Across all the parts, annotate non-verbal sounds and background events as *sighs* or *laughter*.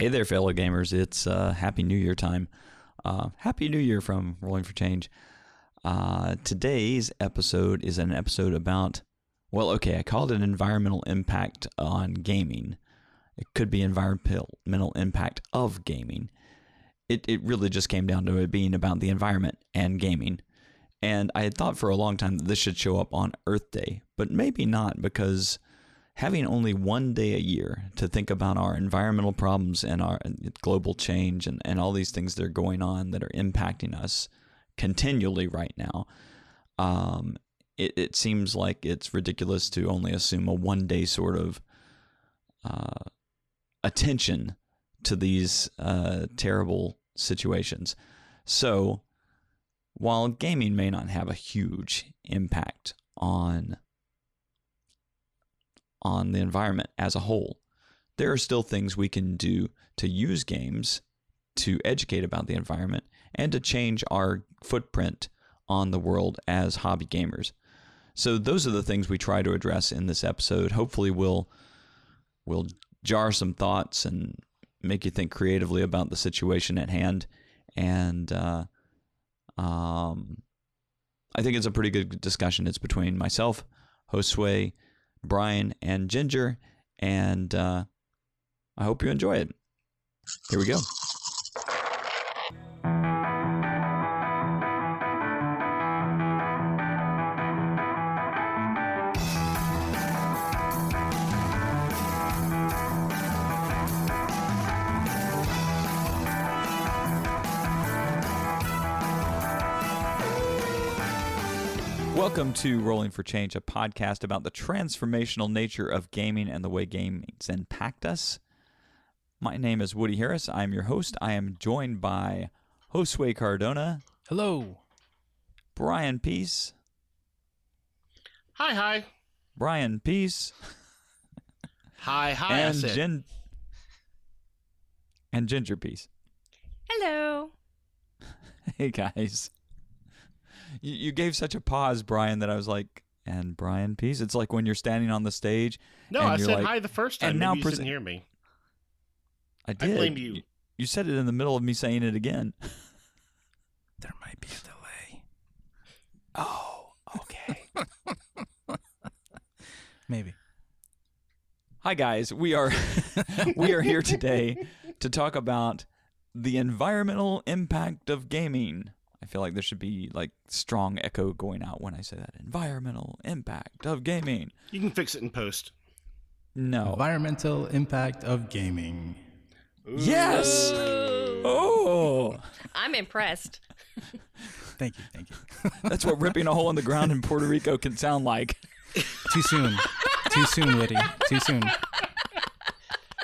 Hey there, fellow gamers. It's uh, Happy New Year time. Uh, Happy New Year from Rolling for Change. Uh, today's episode is an episode about, well, okay, I called it environmental impact on gaming. It could be environmental impact of gaming. It, it really just came down to it being about the environment and gaming. And I had thought for a long time that this should show up on Earth Day, but maybe not because having only one day a year to think about our environmental problems and our global change and, and all these things that are going on that are impacting us continually right now, um, it, it seems like it's ridiculous to only assume a one day sort of uh, attention to these uh, terrible situations. So, while gaming may not have a huge impact on on the environment as a whole. There are still things we can do to use games to educate about the environment and to change our footprint on the world as hobby gamers. So those are the things we try to address in this episode. Hopefully we'll we'll jar some thoughts and make you think creatively about the situation at hand and uh, um, I think it's a pretty good discussion. It's between myself, Josue, Brian, and Ginger. And uh, I hope you enjoy it. Here we go. Welcome to Rolling for Change, a podcast about the transformational nature of gaming and the way gaming's impact us. My name is Woody Harris. I'm your host. I am joined by Josue Cardona. Hello. Brian Peace. Hi, hi. Brian Peace. Hi, hi. And Gin and Ginger Peace. Hello. *laughs* Hey guys you, you gave such a pause, Brian, that I was like, and Brian Peace. It's like when you're standing on the stage. No, I said like, hi the first time. And now you didn't hear me. I did. I blame you. you. You said it in the middle of me saying it again. *laughs* there might be a delay. Oh, okay. *laughs* Maybe. Hi guys, we are *laughs* we are here today to talk about the environmental impact of gaming. I feel like there should be like strong echo going out when I say that. Environmental impact of gaming. You can fix it in post. No. Environmental impact of gaming. Ooh. Yes. Oh. I'm impressed. thank you. Thank you. *laughs* That's what ripping a hole in the ground in Puerto Rico can sound like. Too soon. Too soon, Liddy. Too soon.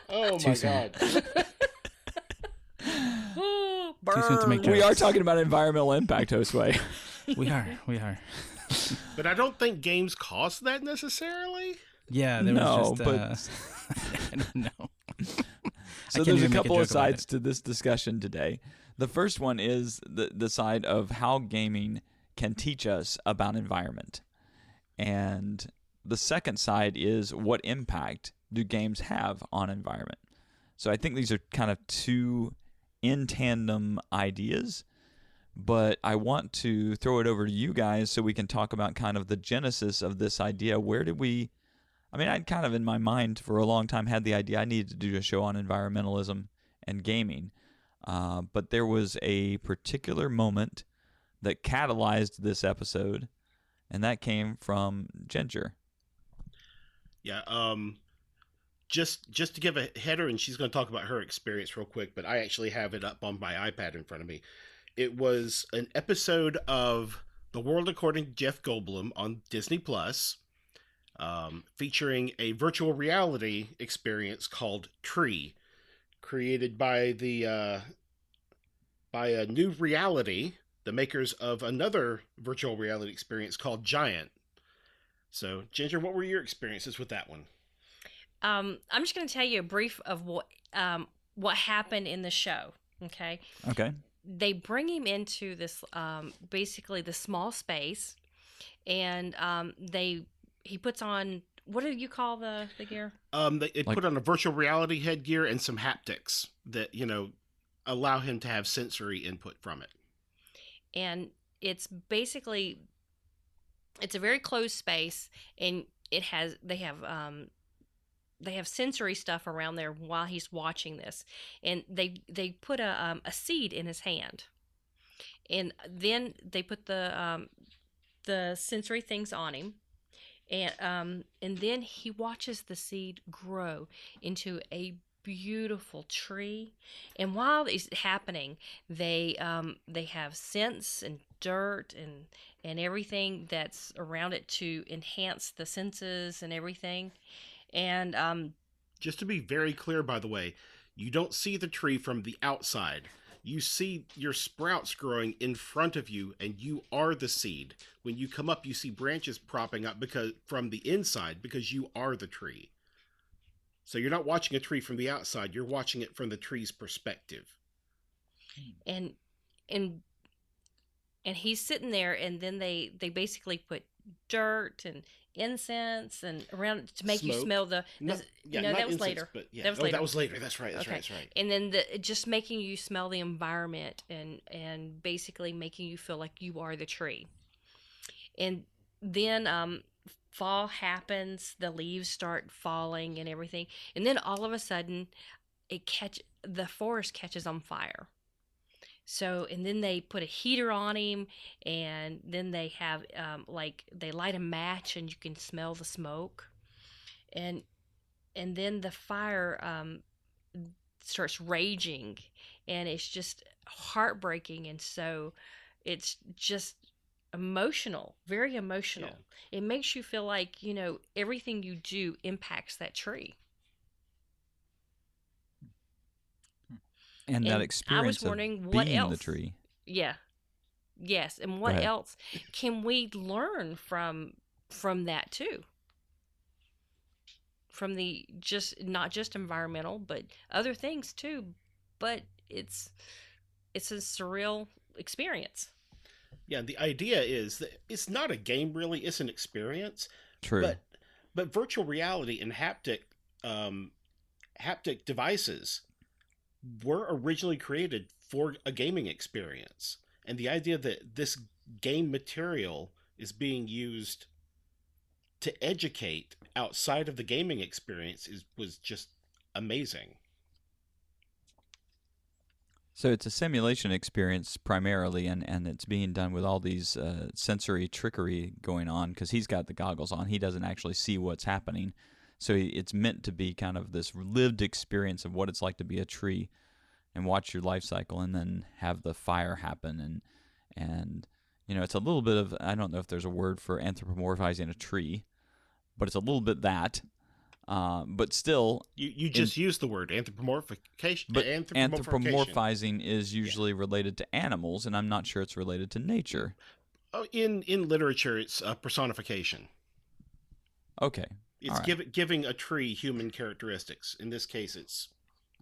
Oh Too my soon. god. Too soon to make jokes. We are talking about environmental impact, Josue. *laughs* we are. We are. but I don't think games cost that necessarily. Yeah, there no, was just, but uh, *laughs* I don't know. *laughs* so there's a couple a of sides to this discussion today. The first one is the the side of how gaming can teach us about environment. And the second side is what impact do games have on environment. So I think these are kind of two in tandem ideas, but I want to throw it over to you guys so we can talk about kind of the genesis of this idea. Where did we? I mean, I'd kind of in my mind for a long time had the idea I needed to do a show on environmentalism and gaming, uh, but there was a particular moment that catalyzed this episode, and that came from Ginger. Yeah. Um, just just to give a header and she's going to talk about her experience real quick but i actually have it up on my ipad in front of me. It was an episode of the world according to jeff goldblum on disney plus um, featuring a virtual reality experience called tree created by the uh, by a new reality the makers of another virtual reality experience called giant. So ginger what were your experiences with that one um, I'm just going to tell you a brief of what um, what happened in the show. Okay. Okay. They bring him into this um, basically the small space, and um, they he puts on what do you call the the gear? Um, they, it Like- put on a virtual reality headgear and some haptics that you know allow him to have sensory input from it. and it's basically it's a very closed space and it has they have um they have sensory stuff around there while he's watching this and they they put a um, a seed in his hand. And then they put the um the sensory things on him and um and then he watches the seed grow into a beautiful tree. And while it's happening they um they have scents and dirt and and everything that's around it to enhance the senses and everything and um Just to be very clear, by the way, you don't see the tree from the outside. You see your sprouts growing in front of you, and you are the seed. When you come up, you see branches propping up because from the inside because you are the tree. So you're not watching a tree from the outside; you're watching it from the tree's perspective. and and and he's sitting there and then they they basically put dirt and incense and around to make you smell the, Not- yeah, no that was incense, later But yeah, That was oh, later. that was later. That's right. That's Okay. right. That's right. and then the just making you smell the environment and and basically making you feel like you are the tree and then um fall happens the leaves start falling and everything and then all of a sudden it catch the forest catches on fire so and then they put a heater on him and then they have um, like they light a match and you can smell the smoke. And and then the fire um, starts raging and it's just heartbreaking and so it's just emotional very emotional. It makes you feel like you know everything you do impacts that tree And, that And I was experience wondering of what being the tree. yeah yes and what else can we learn from from that too from the just not just environmental but other things too but it's it's a surreal experience Yeah, the idea is that it's not a game really; it's an experience. True. But but virtual reality and haptic um, haptic devices were originally created for a gaming experience, and the idea that this game material is being used to educate outside of the gaming experience is was just amazing. So it's a simulation experience primarily, and, and it's being done with all these uh, sensory trickery going on because he's got the goggles on. He doesn't actually see what's happening. So it's meant to be kind of this lived experience of what it's like to be a tree and watch your life cycle and then have the fire happen. And, and you know, it's a little bit of, I don't know if there's a word for anthropomorphizing a tree, but it's a little bit that. Uh, but still, You you just use the word anthropomorphication. but anthropomorphication. anthropomorphizing is usually related to animals, and I'm not sure it's related to nature. Oh, in in literature, it's a personification. Okay. It's right. give, giving a tree human characteristics. In this case, it's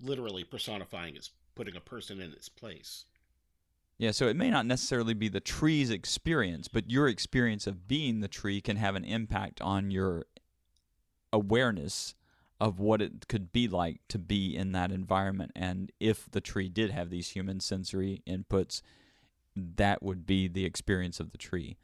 literally personifying. It's putting a person in its place. Yeah, so it may not necessarily be the tree's experience, but your experience of being the tree can have an impact on your awareness of what it could be like to be in that environment. And if the tree did have these human sensory inputs, that would be the experience of the tree.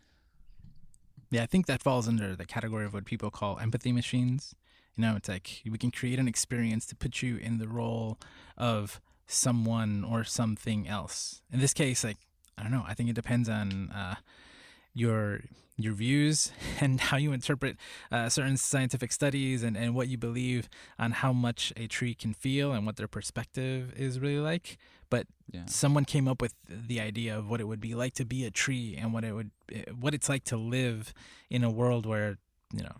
Yeah, I think that falls under the category of what people call empathy machines. You know, it's like we can create an experience to put you in the role of someone or something else. In this case, like I don't know, I think it depends on uh, your your views *laughs* and how you interpret uh, certain scientific studies and, and what you believe on how much a tree can feel and what their perspective is really like. But Yeah. someone came up with the idea of what it would be like to be a tree and what it would what it's like to live in a world where you know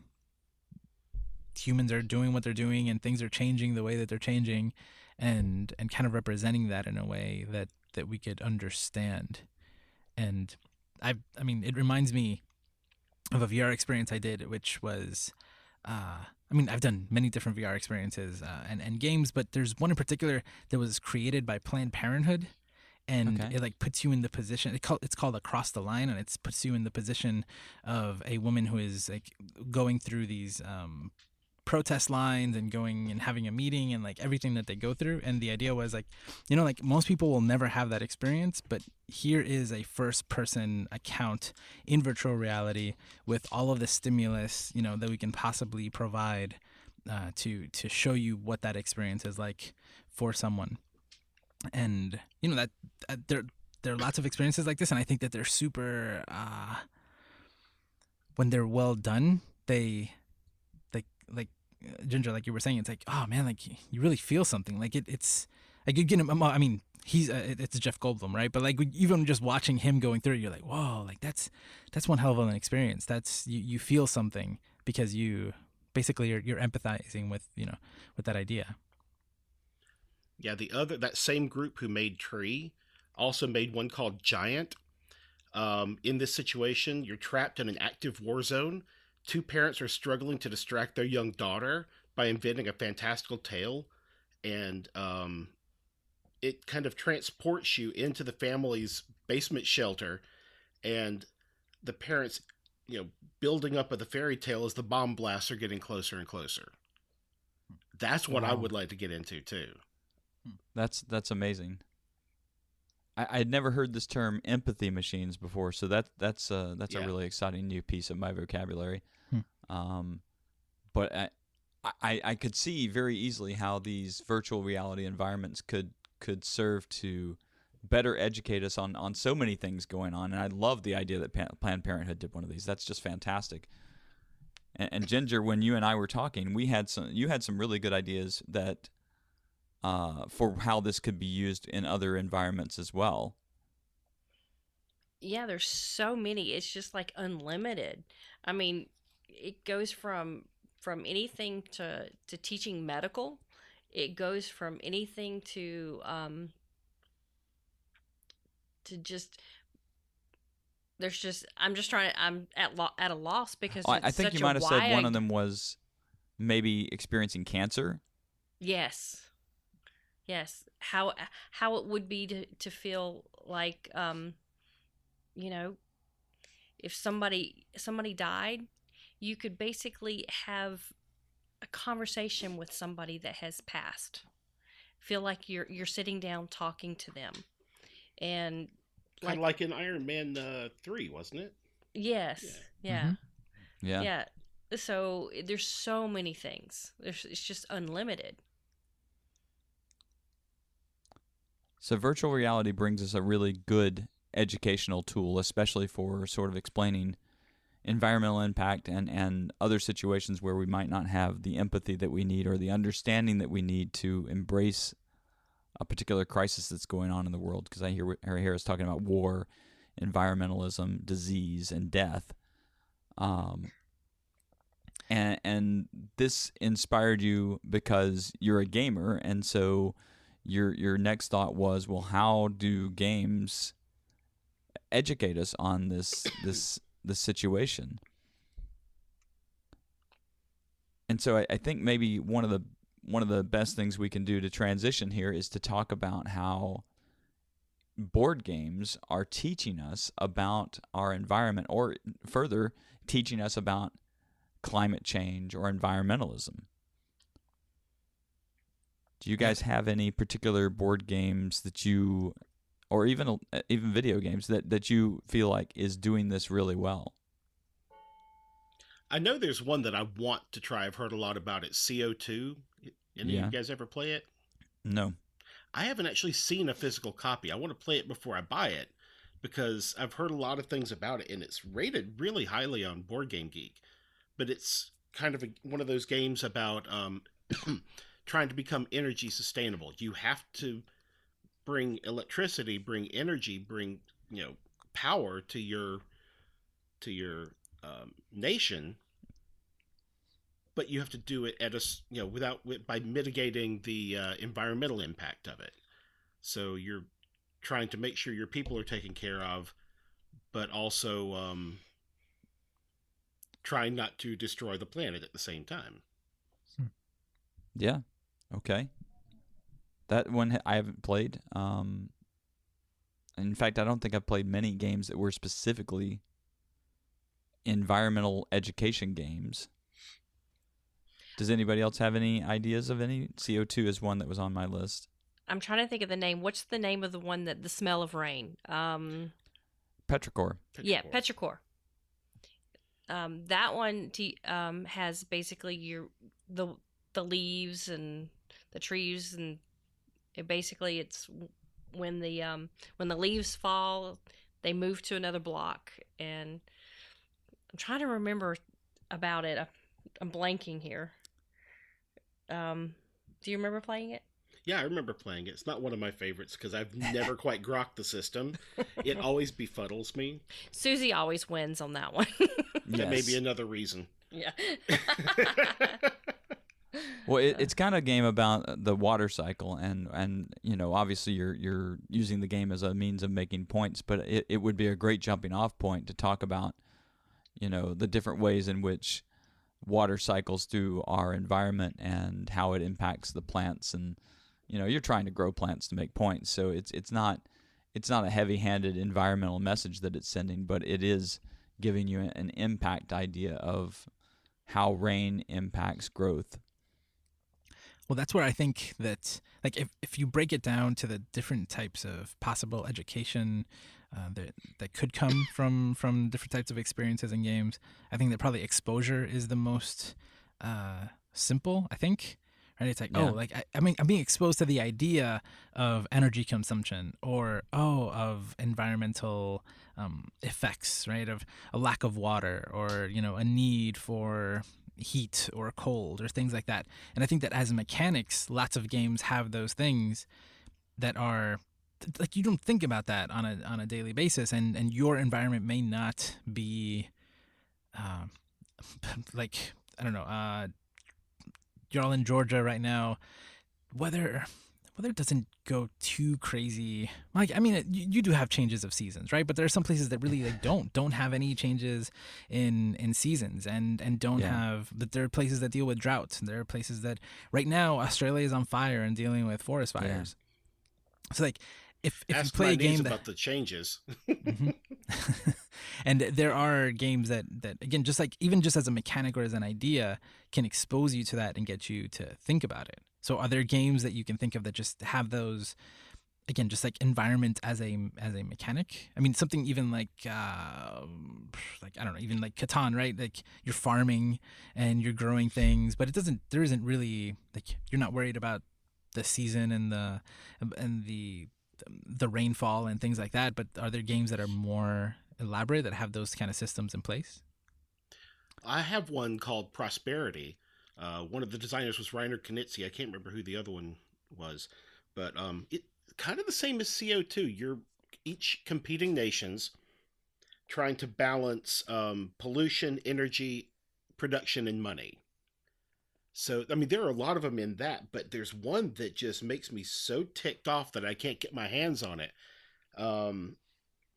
humans are doing what they're doing and things are changing the way that they're changing and and kind of representing that in a way that that we could understand and i i mean it reminds me of a VR experience I did which was uh I mean, I've done many different VR experiences uh, and, and games, but there's one in particular that was created by Planned Parenthood, and Okay. it like puts you in the position. It call, it's called across the line, and it puts you in the position of a woman who is like going through these um, protest lines and going and having a meeting and like everything that they go through. And the idea was like, you know, like most people will never have that experience, but here is a first person account in virtual reality with all of the stimulus, you know, that we can possibly provide uh, to to show you what that experience is like for someone. And you know that, that there there are lots of experiences like this, and I think that they're super. Uh, when they're well done, they, like like uh, Ginger, like you were saying, it's like oh man, like you really feel something. Like it, it's like you get him. I mean, he's uh, it- it's Jeff Goldblum, right? But like even just watching him going through, it, you're like, whoa, like that's that's one hell of an experience. That's you you feel something because you basically you're, you're empathizing with you know with that idea. Yeah, the other that same group who made Tree also made one called Giant. Um, in this situation, you're trapped in an active war zone. Two parents are struggling to distract their young daughter by inventing a fantastical tale, and um, it kind of transports you into the family's basement shelter, and the parents, you know, building up of the fairy tale as the bomb blasts are getting closer and closer. That's what I would like to get into too. That's that's amazing. I I'd never heard this term empathy machines before, so that that's uh that's a really exciting new piece of my vocabulary. Hmm. Um, but I, I I could see very easily how these virtual reality environments could could serve to better educate us on on so many things going on, and I love the idea that Pa- Planned Parenthood did one of these. That's just fantastic. And, and Ginger, when you and I were talking, we had some you had some really good ideas that uh, for how this could be used in other environments as well. yeah there's so many it's just like unlimited i mean it goes from from anything to to teaching medical it goes from anything to um to just there's just i'm just trying to i'm at lo- at a loss because I, it's I think you might have said one of them was maybe experiencing cancer. Yes. Yes. How how it would be to to feel like um you know if somebody somebody died, you could basically have a conversation with somebody that has passed. Feel like you're you're sitting down talking to them. And Kind of like in Iron Man uh, 3, wasn't it? yes. Yeah. Yeah. Yeah. Yeah. So there's so many things. There's it's just unlimited. So virtual reality brings us a really good educational tool, especially for sort of explaining environmental impact and, and other situations where we might not have the empathy that we need or the understanding that we need to embrace a particular crisis that's going on in the world. Because I hear I hear us talking about war, environmentalism, disease, and death. Um, and and this inspired you because you're a gamer, and so your your next thought was, well, how do games educate us on this *coughs* this this situation? And so I, I think maybe one of the one of the best things we can do to transition here is to talk about how board games are teaching us about our environment or further teaching us about climate change or environmentalism. Do you guys have any particular board games that you or even uh, even video games that that you feel like is doing this really well? I know there's one that I want to try. I've heard a lot about it. CO2. Any Yeah. of you guys ever play it? No. I haven't actually seen a physical copy. I want to play it before I buy it because I've heard a lot of things about it and it's rated really highly on Board Game Geek. But it's kind of a, one of those games about um, *clears throat* trying to become energy sustainable. You have to bring electricity, bring energy, bring you know power to your to your um, nation, but you have to do it at a you know without by mitigating the uh, environmental impact of it. So you're trying to make sure your people are taken care of, but also um, trying not to destroy the planet at the same time. Yeah. Okay. That one I haven't played. Um, in fact, I don't think I've played many games that were specifically environmental education games. Does anybody else have any ideas of any? CO2 is one that was on my list. I'm trying to think of the name. What's the name of the one that the smell of rain? Um, Petrichor. yeah, petrichor. Um, that one t- um, has basically your the the leaves and the trees and it basically it's when the um when the leaves fall they move to another block and i'm trying to remember about it i'm blanking here um do you remember playing it Yeah, I remember playing it. It's not one of my favorites because I've never *laughs* quite grokked the system. It *laughs* always befuddles me. susie always wins on that one That may be another reason. yeah *laughs* Well, it, it's kind of a game about uh, the water cycle, and and you know, obviously you're you're using the game as a means of making points, but it, it would be a great jumping off point to talk about, you know, the different ways in which water cycles through our environment and how it impacts the plants, and you know, you're trying to grow plants to make points, so it's it's not it's not a heavy-handed environmental message that it's sending, but it is giving you an impact idea of how rain impacts growth. Well, that's where I think that, like, if, if you break it down to the different types of possible education uh, that that could come from from different types of experiences and games, I think that probably exposure is the most uh, simple. I think. Right? It's like, Yeah. oh, like I, I mean, I'm being exposed to the idea of energy consumption, or oh, of environmental um, effects, right? Of a lack of water, or you know, a need for heat or cold or things like that. And I think that as mechanics, lots of games have those things that are like you don't think about that on a on a daily basis, and and your environment may not be, um, *laughs* like I don't know, uh, you're all in Georgia right now, weather weather doesn't go too crazy. Like I mean, it, you, you do have changes of seasons, right? But there are some places that really like don't don't have any changes in in seasons, and and don't Yeah. have. But there are places that deal with drought. There are places that right now Australia is on fire and dealing with forest Yeah. fires. So like, if if Ask you play my a game niece that about the changes. *laughs* Mhm. *laughs* and there are games that that again just like even just as a mechanic or as an idea can expose you to that and get you to think about it so are there games that you can think of that just have those again just like environment as a as a mechanic i mean something even like uh like i don't know even like catan right like you're farming and you're growing things but it doesn't there isn't really like you're not worried about the season and the and the the rainfall and things like that but are there games that are more elaborate that have those kind of systems in place I have one called Prosperity. Uh, one of the designers was Reiner Knizia. I can't remember who the other one was, but um, it kind of the same as CO2. You're each competing nations trying to balance um, pollution, energy, production, and money. So, I mean, there are a lot of them in that, but there's one that just makes me so ticked off that I can't get my hands on it. Um, *clears throat*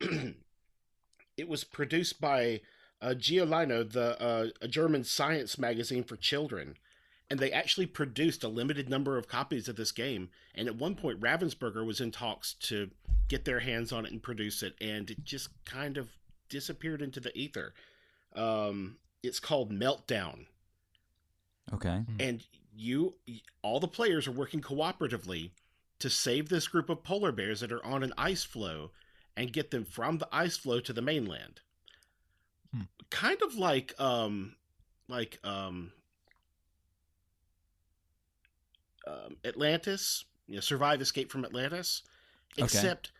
it was produced by uh, GEOlino, the uh, a German science magazine for children, and they actually produced a limited number of copies of this game. And at one point, Ravensburger was in talks to get their hands on it and produce it, and it just kind of disappeared into the ether. Um, it's called Meltdown, Okay. and you, all the players are working cooperatively to save this group of polar bears that are on an ice floe and get them from the ice floe to the mainland. Hmm. Kind of like um like um um, Atlantis, you know, survive escape from Atlantis, Okay. except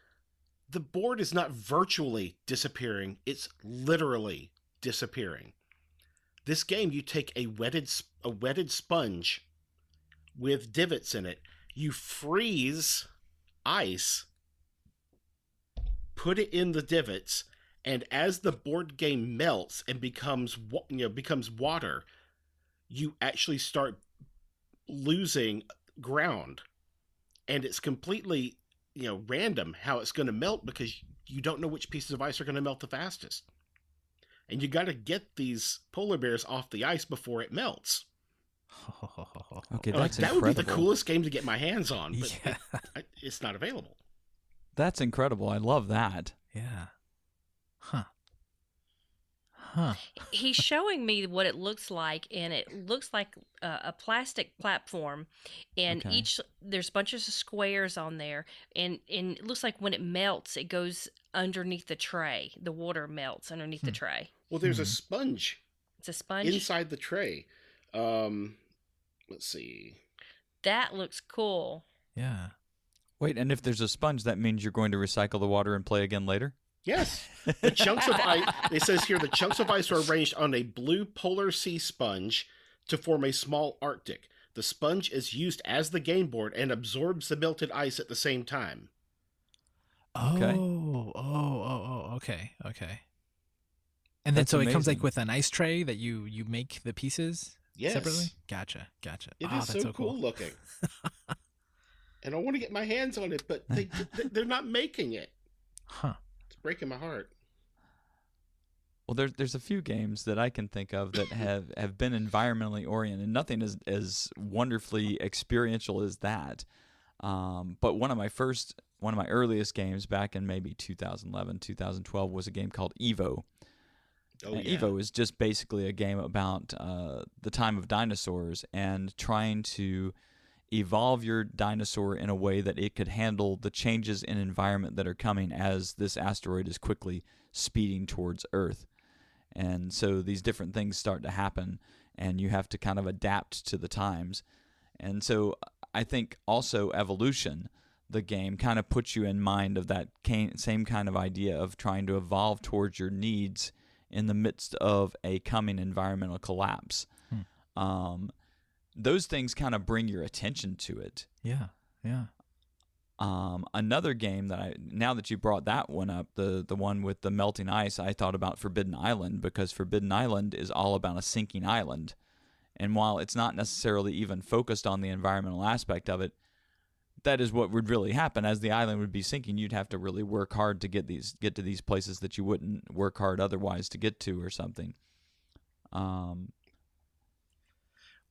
the board is not virtually disappearing; it's literally disappearing. This game, you take a wetted a wetted sponge with divots in it, you freeze ice, put it in the divots, and as the board game melts and becomes you know becomes water, you actually start losing ground and it's completely you know random how it's going to melt because you don't know which pieces of ice are going to melt the fastest and you got to get these polar bears off the ice before it melts *laughs* Okay, Like, that's that would be the coolest game to get my hands on but *laughs* yeah it- it's not available That's incredible. I love that. Yeah. Huh. Huh. He's showing me what it looks like, and it looks like a, a plastic platform, and Okay. each there's bunches of squares on there, and and it looks like when it melts, it goes underneath the tray. The water melts underneath the Hmm. tray. Well, there's a Mhm. sponge It's a sponge. inside the tray. Um, let's see. that looks cool. Yeah. Wait, and if there's a sponge, that means you're going to recycle the water and play again later? Yes, the chunks of ice. It says here the chunks of ice are arranged on a blue polar sea sponge to form a small Arctic. The sponge is used as the game board and absorbs the melted ice at the same time. Oh, Okay. oh, oh, oh, okay, okay. And then That's so it comes like with an ice tray that you you make the pieces Yes, separately. Gotcha, gotcha. It ah, is oh, that's so, so cool looking. *laughs* and I want to get my hands on it, but they *laughs* they're not making it. Breaking my heart. Well, there's there's a few games that I can think of that have, have been environmentally oriented. Nothing as as wonderfully experiential as that. Um, but one of my first, one of my earliest games back in maybe 2011, 2012 was a game called Evo. Oh yeah. Evo is just basically a game about uh, the time of dinosaurs and trying to evolve your dinosaur in a way that it could handle the changes in environment that are coming as this asteroid is quickly speeding towards Earth. And so these different things start to happen, and you have to kind of adapt to the times. And so I think also evolution, the game, kind of puts you in mind of that same kind of idea of trying to evolve towards your needs in the midst of a coming environmental collapse. Hmm. Um, those things kind of bring your attention to it. Yeah, yeah. Um, another game that I now that you brought that one up, the the one with the melting ice, I thought about Forbidden Island because Forbidden Island is all about a sinking island, and while it's not necessarily even focused on the environmental aspect of it, that is what would really happen as the island would be sinking. You'd have to really work hard to get these get to these places that you wouldn't work hard otherwise to get to or something. Um,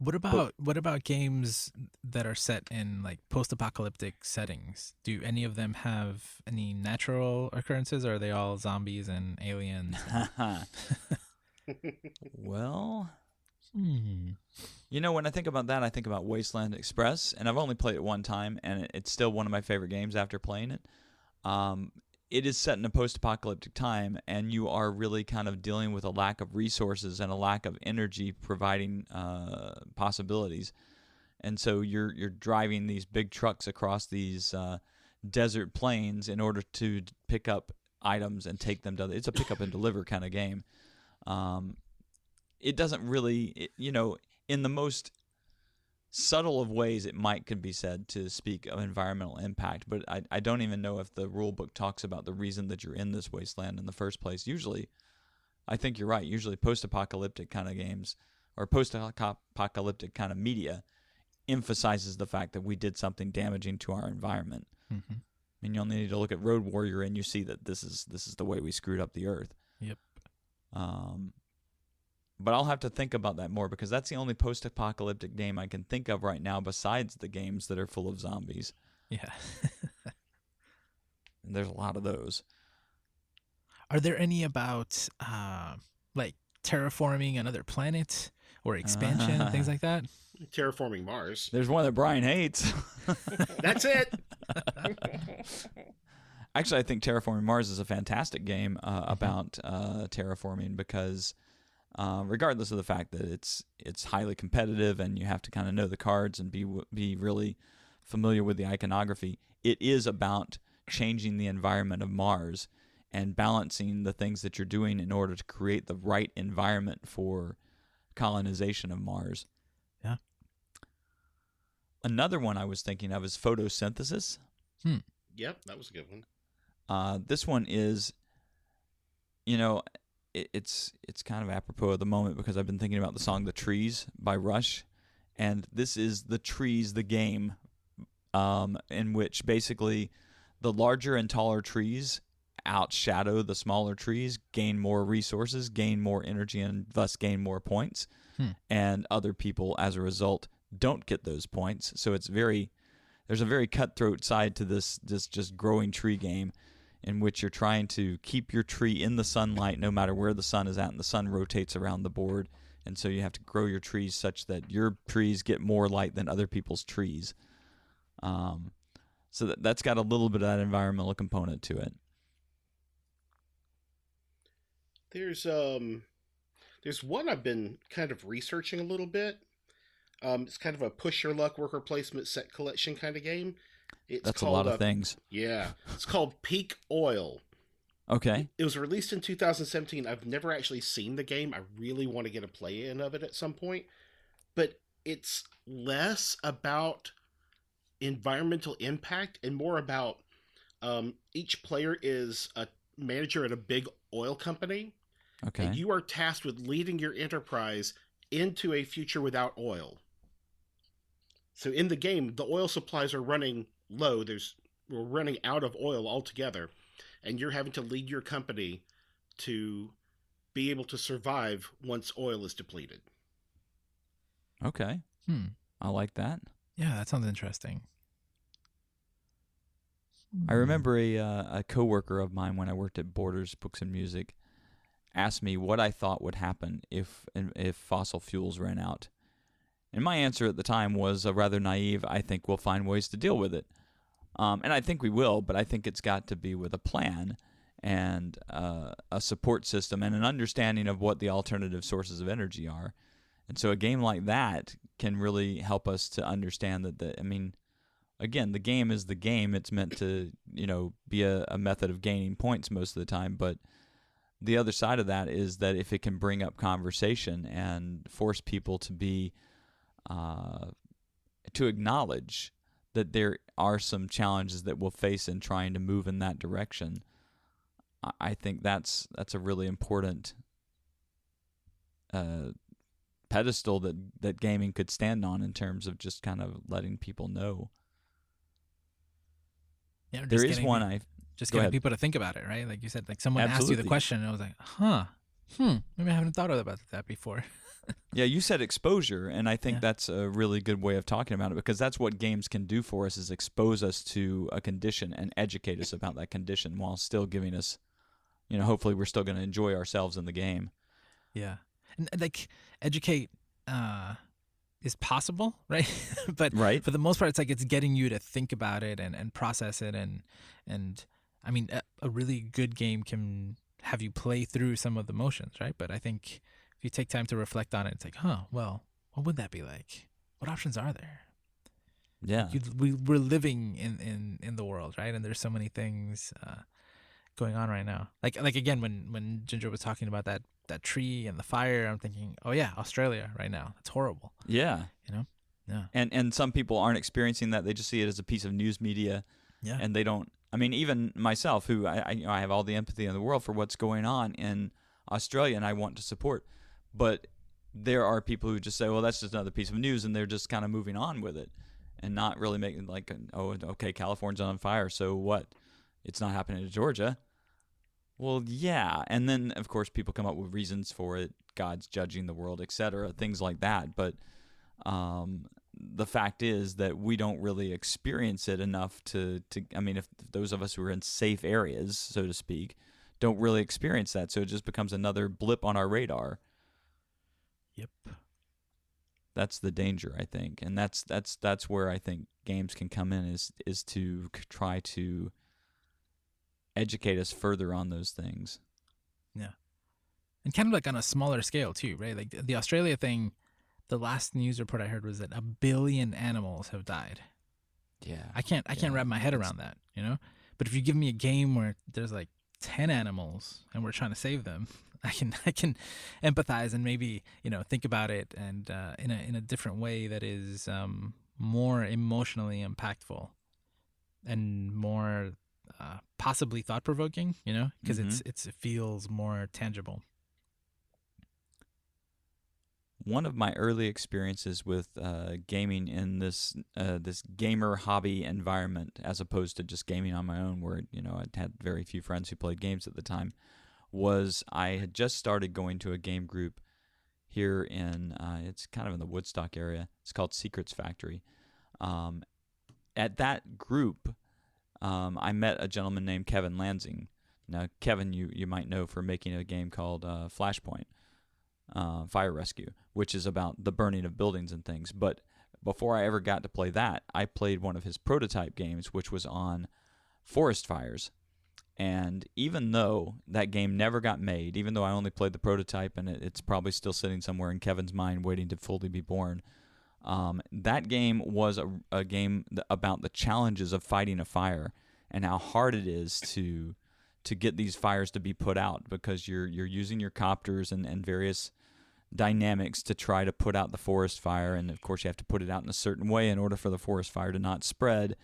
What about what about games that are set in like post-apocalyptic settings? Do any of them have any natural occurrences, or are they all zombies and aliens? *laughs* well, Hmm. You know, when I think about that, I think about Wasteland Express, and I've only played it one time, and it's still one of my favorite games after playing it. Um, it is set in a post-apocalyptic time, and you are really kind of dealing with a lack of resources and a lack of energy providing uh, possibilities. And so you're you're driving these big trucks across these uh, desert plains in order to pick up items and take them to. It's a pick up and deliver kind of game. Um, it doesn't really, it, you know, in the most subtle of ways, it might could be said to speak of environmental impact, but I, I don't even know if the rule book talks about the reason that you're in this wasteland in the first place. Usually, I think you're right. Usually, post-apocalyptic kind of games or post-apocalyptic kind of media emphasizes the fact that we did something damaging to our environment. Mhm. I mean, you only need to look at Road Warrior and you see that this is this is the way we screwed up the earth. Yep. Um, but I'll have to think about that more because that's the only post-apocalyptic game I can think of right now, besides the games that are full of zombies. Yeah. *laughs* And there's a lot of those. Are there any about uh, like terraforming another planet or expansion, *laughs* things like that? Terraforming Mars. There's one that Brian hates. *laughs* That's it. Actually, I think Terraforming Mars is a fantastic game uh, about uh, terraforming because, uh, regardless of the fact that it's it's highly competitive and you have to kind of know the cards and be be really familiar with the iconography, it is about changing the environment of Mars and balancing the things that you're doing in order to create the right environment for colonization of Mars. Yeah. Another one I was thinking of is photosynthesis. Yep, that was a good one. Uh, this one is, you know, it, it's it's kind of apropos at the moment because I've been thinking about the song "The Trees" by Rush, and this is the trees, the game, um, in which basically the larger and taller trees outshadow the smaller trees, gain more resources, gain more energy, and thus gain more points. Hmm. And other people, as a result, don't get those points. So it's very there's a very cutthroat side to this this just growing tree game in which you're trying to keep your tree in the sunlight no matter where the sun is at and the sun rotates around the board and so you have to grow your trees such that your trees get more light than other people's trees um, so that, that's got a little bit of that environmental component to it There's um there's one I've been kind of researching a little bit. Um it's kind of a push your luck worker placement set collection kind of game. It's that's a lot of uh, things Yeah. It's called Peak Oil. okay It was released in 2017. I've never actually seen the game. I really want to get a play in of it at some point. But it's less about environmental impact and more about um, each player is a manager at a big oil company. okay And you are tasked with leading your enterprise into a future without oil. So in the game, the oil supplies are running low. There's we're running out of oil altogether, and you're having to lead your company to be able to survive once oil is depleted. okay Hmm. i like that Yeah, that sounds interesting. I remember a uh, a coworker of mine when I worked at Borders Books and Music asked me what I thought would happen if if fossil fuels ran out. And my answer at the time was a rather naive, I think we'll find ways to deal with it. Um, and I think we will, but I think it's got to be with a plan and uh, a support system and an understanding of what the alternative sources of energy are. And so a game like that can really help us to understand that the I mean again, the game is the game. It's meant to, you know, be a, a method of gaining points most of the time. But the other side of that is that if it can bring up conversation and force people to be, uh, to acknowledge that there are some challenges that we'll face in trying to move in that direction, I, think that's that's a really important uh, pedestal that that gaming could stand on in terms of just kind of letting people know. Yeah, There is getting- one I just getting ahead. people to think about it, right? Like you said, like someone asked you the question, and I was like, huh, hmm, maybe I haven't thought about that before. *laughs* Yeah, you said exposure, and I think Yeah. that's a really good way of talking about it because that's what games can do for us is expose us to a condition and educate us about that condition while still giving us, you know, hopefully we're still going to enjoy ourselves in the game. Yeah, and and, like educate uh, is possible, *laughs* right? but Right. for the most part, it's like it's getting you to think about it and, and process it, and and I mean, a, a really good game can have you play through some of the motions, right? But I think if you take time to reflect on it, it's like, huh, well, what would that be like? What options are there? Yeah. you, we we're living in, in in the world, right? And there's so many things uh, going on right now. Like like again, when when Ginger was talking about that that tree and the fire, I'm thinking, oh yeah, Australia right now. That's horrible. Yeah. You know. Yeah, And and some people aren't experiencing that. They just see it as a piece of news media yeah, and they don't I mean even myself who I I, you know, I have all the empathy in the world for what's going on in Australia and I want to support but there are people who just say well that's just another piece of news and they're just kind of moving on with it and not really making like oh okay California's on fire so what it's not happening to Georgia well yeah and then of course people come up with reasons for it God's judging the world etc things like that but um, the fact is that we don't really experience it enough to, to I mean, if those of us who are in safe areas, so to speak, don't really experience that, so it just becomes another blip on our radar. Yep, That's the danger, I think, and that's that's that's where I think games can come in is is to try to educate us further on those things. Yeah. And kind of like on a smaller scale too, right? Like the, the Australia thing. The last news report I heard was that a billion animals have died. Yeah, I can't I can't wrap my head around that, you know. But if you give me a game where there's like ten animals and we're trying to save them, *laughs* I can I can empathize and maybe you know think about it and uh, in a in a different way that is um, more emotionally impactful and more uh, possibly thought provoking, you know, because it's it's it feels more tangible. one of my early experiences with uh, gaming in this uh, this gamer hobby environment, as opposed to just gaming on my own, where you know I had very few friends who played games at the time, was I had just started going to a game group here in uh, it's kind of in the Woodstock area. It's called Secrets Factory, um, at that group, um, I met a gentleman named Kevin Lanzing. Now, Kevin, you, you might know for making a game called uh, Flashpoint, uh, Fire Rescue, which is about the burning of buildings and things. But before I ever got to play that, I played one of his prototype games, which was on forest fires. And even though that game never got made, even though I only played the prototype and it, it's probably still sitting somewhere in Kevin's mind waiting to fully be born, um, that game was a, a game about the challenges of fighting a fire and how hard it is to to get these fires to be put out because you're you're using your copters and, and various dynamics to try to put out the forest fire. And of course you have to put it out in a certain way in order for the forest fire to not spread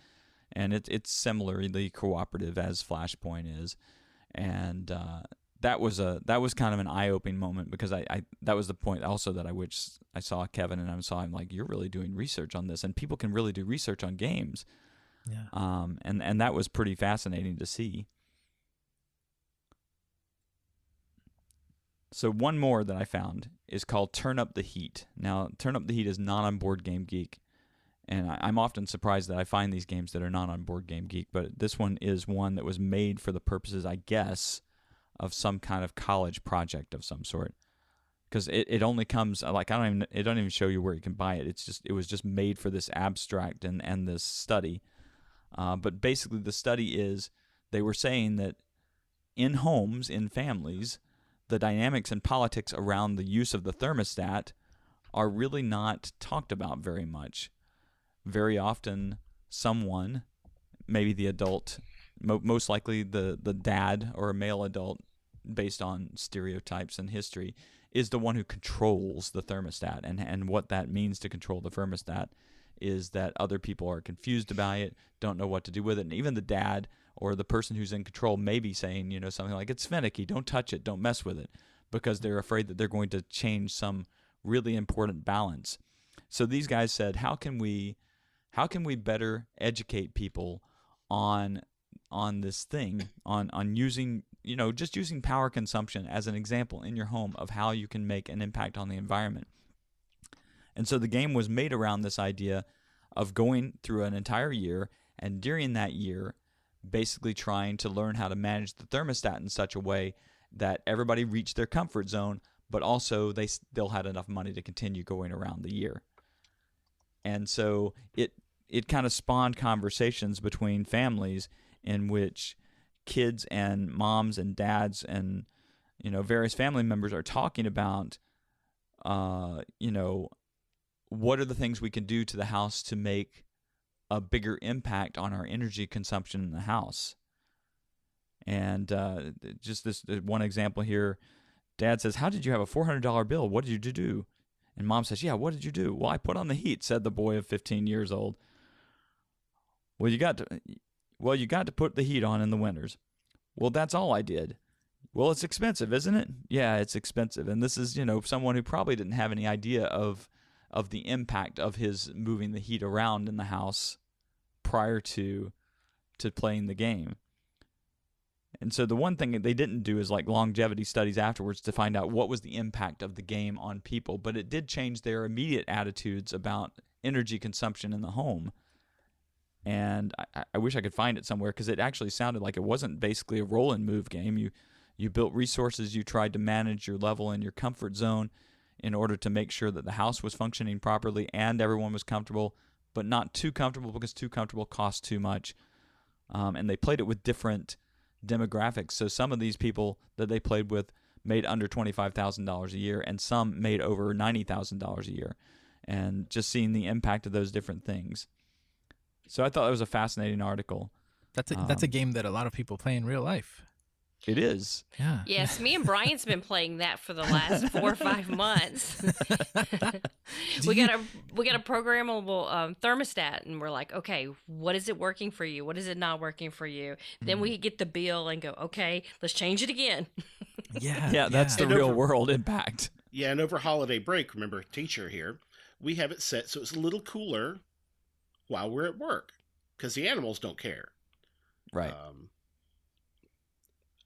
and it, it's similarly cooperative as Flash Point is and uh, that was a that was kind of an eye-opening moment because I, I that was the point also that I wish I saw Kevin and I saw him like you're really doing research on this and people can really do research on games Yeah. um, and and that was pretty fascinating to see. So one more that I found is called Turn Up the Heat. Now, Turn Up the Heat is not on Board Game Geek, and I, I'm often surprised that I find these games that are not on Board Game Geek. But this one is one that was made for the purposes, I guess, of some kind of college project of some sort. Because it, it only comes like I don't even it don't even show you where you can buy it. It's just it was just made for this abstract and and this study. Uh, but basically, the study is they were saying that in homes, in families, the dynamics and politics around the use of the thermostat are really not talked about very much. Very often, someone, maybe the adult, mo- most likely the, the dad or a male adult, based on stereotypes and history, is the one who controls the thermostat. And, and what that means to control the thermostat is that other people are confused about it, don't know what to do with it. And even the dad or the person who's in control may be saying, you know, something like, it's finicky, don't touch it, don't mess with it, because they're afraid that they're going to change some really important balance. So these guys said, how can we how can we better educate people on on this thing on on using you know just using power consumption as an example in your home of how you can make an impact on the environment? And so the game was made around this idea of going through an entire year and during that year basically trying to learn how to manage the thermostat in such a way that everybody reached their comfort zone but also they still had enough money to continue going around the year and so it it kind of spawned conversations between families in which kids and moms and dads and you know various family members are talking about uh you know what are the things we can do to the house to make a bigger impact on our energy consumption in the house. And uh, just this one example here dad says how did you have a $400 bill? What did you do and mom says yeah what did you do? Well i put on the heat said the boy of 15 years old. Well you got to well you got to put the heat on in the winters. Well that's all i did. Well it's expensive isn't it? Yeah it's expensive. And this is you know someone who probably didn't have any idea of of the impact of his moving the heat around in the house prior to to playing the game and so the one thing that they didn't do is like longevity studies afterwards to find out what was the impact of the game on people, but it did change their immediate attitudes about energy consumption in the home. And I, I wish I could find it somewhere because it actually sounded like it wasn't basically a roll and move game. You you built resources, you tried to manage your level and your comfort zone in order to make sure that the house was functioning properly and everyone was comfortable, but not too comfortable because too comfortable costs too much. Um, and they played it with different demographics. So some of these people that they played with made under $25,000 a year and some made over $90,000 a year. And just seeing the impact of those different things. So I thought that was a fascinating article. That's a, that's a Um, game that a lot of people play in real life. It is. Yeah. Yes, me and Brian's been playing that for the last four or five months. *laughs* *laughs* we got a we got a programmable um, thermostat, and we're like, okay, what is it working for you? What is it not working for you? Then we get the bill and go, okay, let's change it again. Yeah. *laughs* Yeah, that's the And real over- world impact. Yeah, and over holiday break, remember, teacher here, we have it set so it's a little cooler while we're at work because the animals don't care. Right. Um,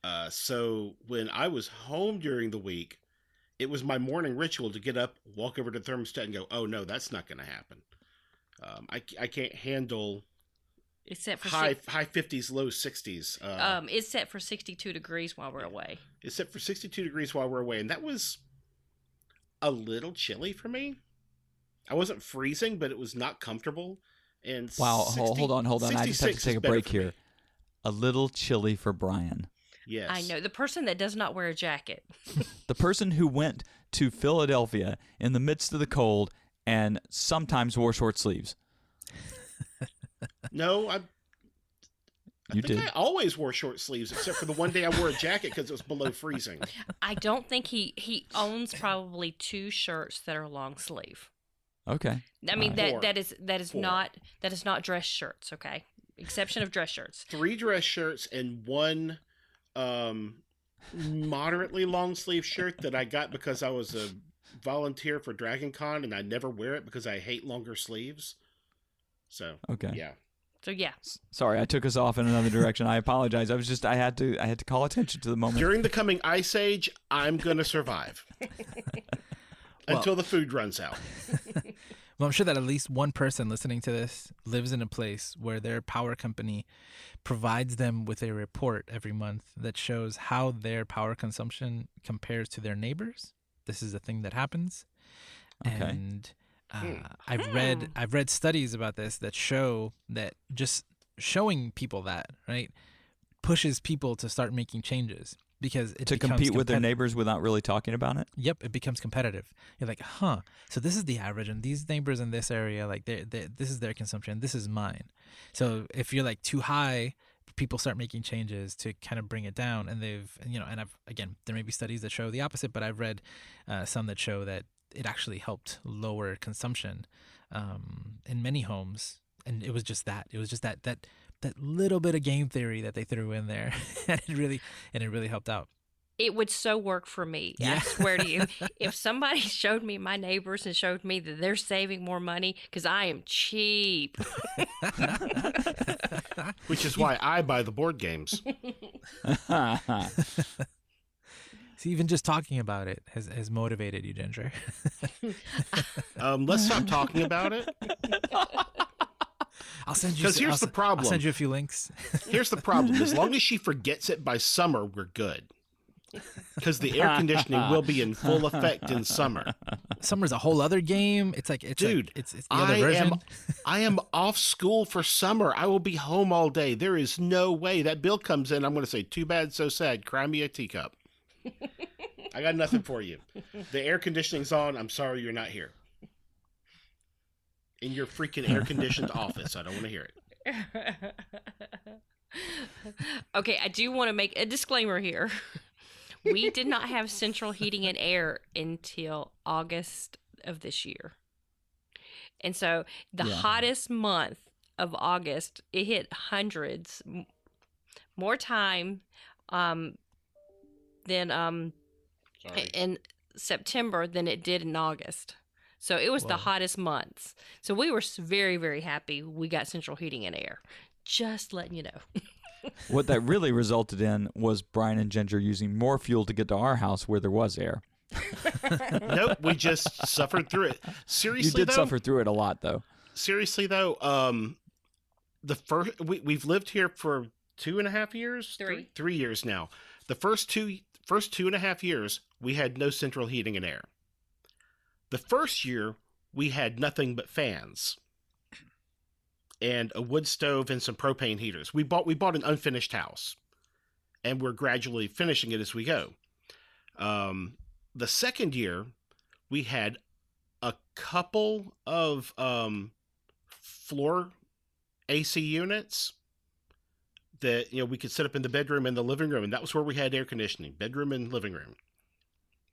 uh, so when I was home during the week, it was my morning ritual to get up, walk over to the thermostat, and go, "Oh no, that's not going to happen. Um, I I can't handle It's set for high six, high 50s, low 60s. Uh, um, it's set for 62 degrees while we're away. it's set for 62 degrees while we're away, and that was a little chilly for me. I wasn't freezing, but it was not comfortable. And Wow, 60 hold, hold on, hold on. I just have to take a break for me. here. A little chilly for Brian. Yes, I know the person that does not wear a jacket. *laughs* The person who went to Philadelphia in the midst of the cold and sometimes wore short sleeves. No, I. I You think did. I always wore short sleeves, except for the one day I wore a jacket because it was below freezing. I don't think he he owns probably two shirts that are long sleeve. Okay. I mean Alright. that Four. that is that is Four. not that is not dress shirts. Okay, exception of dress shirts. Three dress shirts and one um, moderately long sleeve shirt that I got because I was a volunteer for Dragon Con and I never wear it because I hate longer sleeves. So Okay. yeah. So yeah, Sorry, I took us off in another direction. I apologize. I was just I had to I had to call attention to the moment. During the coming ice age, I'm gonna survive. *laughs* Until the food runs out. *laughs* Well, I'm sure that at least one person listening to this lives in a place where their power company provides them with a report every month that shows how their power consumption compares to their neighbors. This is a thing that happens. Okay. And uh, Hmm. I've read I've read studies about this that show that just showing people that, right, pushes people to start making changes because it to compete with their neighbors without really talking about it. Yep, it becomes competitive. You're like, huh? So this is the average, and these neighbors in this area, like, they this is their consumption. This is mine. So if you're like too high, people start making changes to kind of bring it down. And they've, you know, and I've again, there may be studies that show the opposite, but I've read uh, some that show that it actually helped lower consumption um, in many homes. And it was just that. It was just that that that little bit of game theory that they threw in there, *laughs* and it really and it really helped out. it would so work for me. I swear to you, *laughs* if somebody showed me my neighbors and showed me that they're saving more money because I am cheap. *laughs* Which is why I buy the board games. See, even just talking about it has, has motivated you, Ginger. Um, let's stop talking about it. I'll send you. 'Cause s- here's I'll the problem. I'll send you a few links. *laughs* Here's the problem: as long as she *laughs* forgets it by summer, we're good. Because the air conditioning will be in full effect in summer. Summer's a whole other game. It's like it's like- Dude, it's, it's the other I version. am *laughs* I am off school for summer. I will be home all day. There is no way that bill comes in. I'm going to say, "Too bad, so sad." Cry me a teacup. I got nothing for you. The air conditioning's on. I'm sorry you're not here. In your freaking air conditioned office. I don't want to hear it. *laughs* okay, I do want to make a disclaimer here. *laughs* We did not have central heating and air until August of this year. And so the Yeah. hottest month of August, it hit hundreds more time um, than um, Sorry. in September than it did in August. So it was the hottest months. So we were very, very happy we got central heating and air. Just letting you know. *laughs* what that really resulted in was Brian and Ginger using more fuel to get to our house where there was air. *laughs* nope, we just suffered through it. Seriously, you did though, suffer through it a lot, though. seriously though, um, the first we we've lived here for two and a half years, Three. three years now. The first two first two and a half years we had no central heating and air. The first year we had nothing but fans and a wood stove and some propane heaters. We bought we bought an unfinished house, and we're gradually finishing it as we go. Um, the second year we had a couple of um, floor AC units that you know we could set up in the bedroom and the living room, and that was where we had air conditioning, bedroom and living room,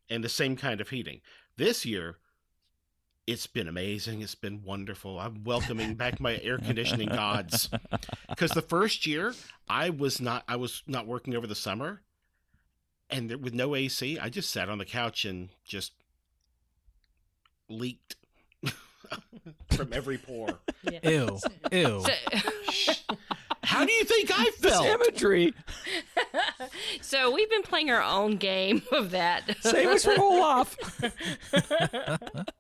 and the same kind of heating. This year, it's been amazing. It's been wonderful. I'm welcoming back my air conditioning *laughs* gods because the first year I was not I was not working over the summer, and there, with no AC, I just sat on the couch and just leaked *laughs* from every pore. Ew, *laughs* ew. So, How do you think I This felt? imagery. *laughs* so we've been playing our own game of that. Save us from Olaf. *laughs*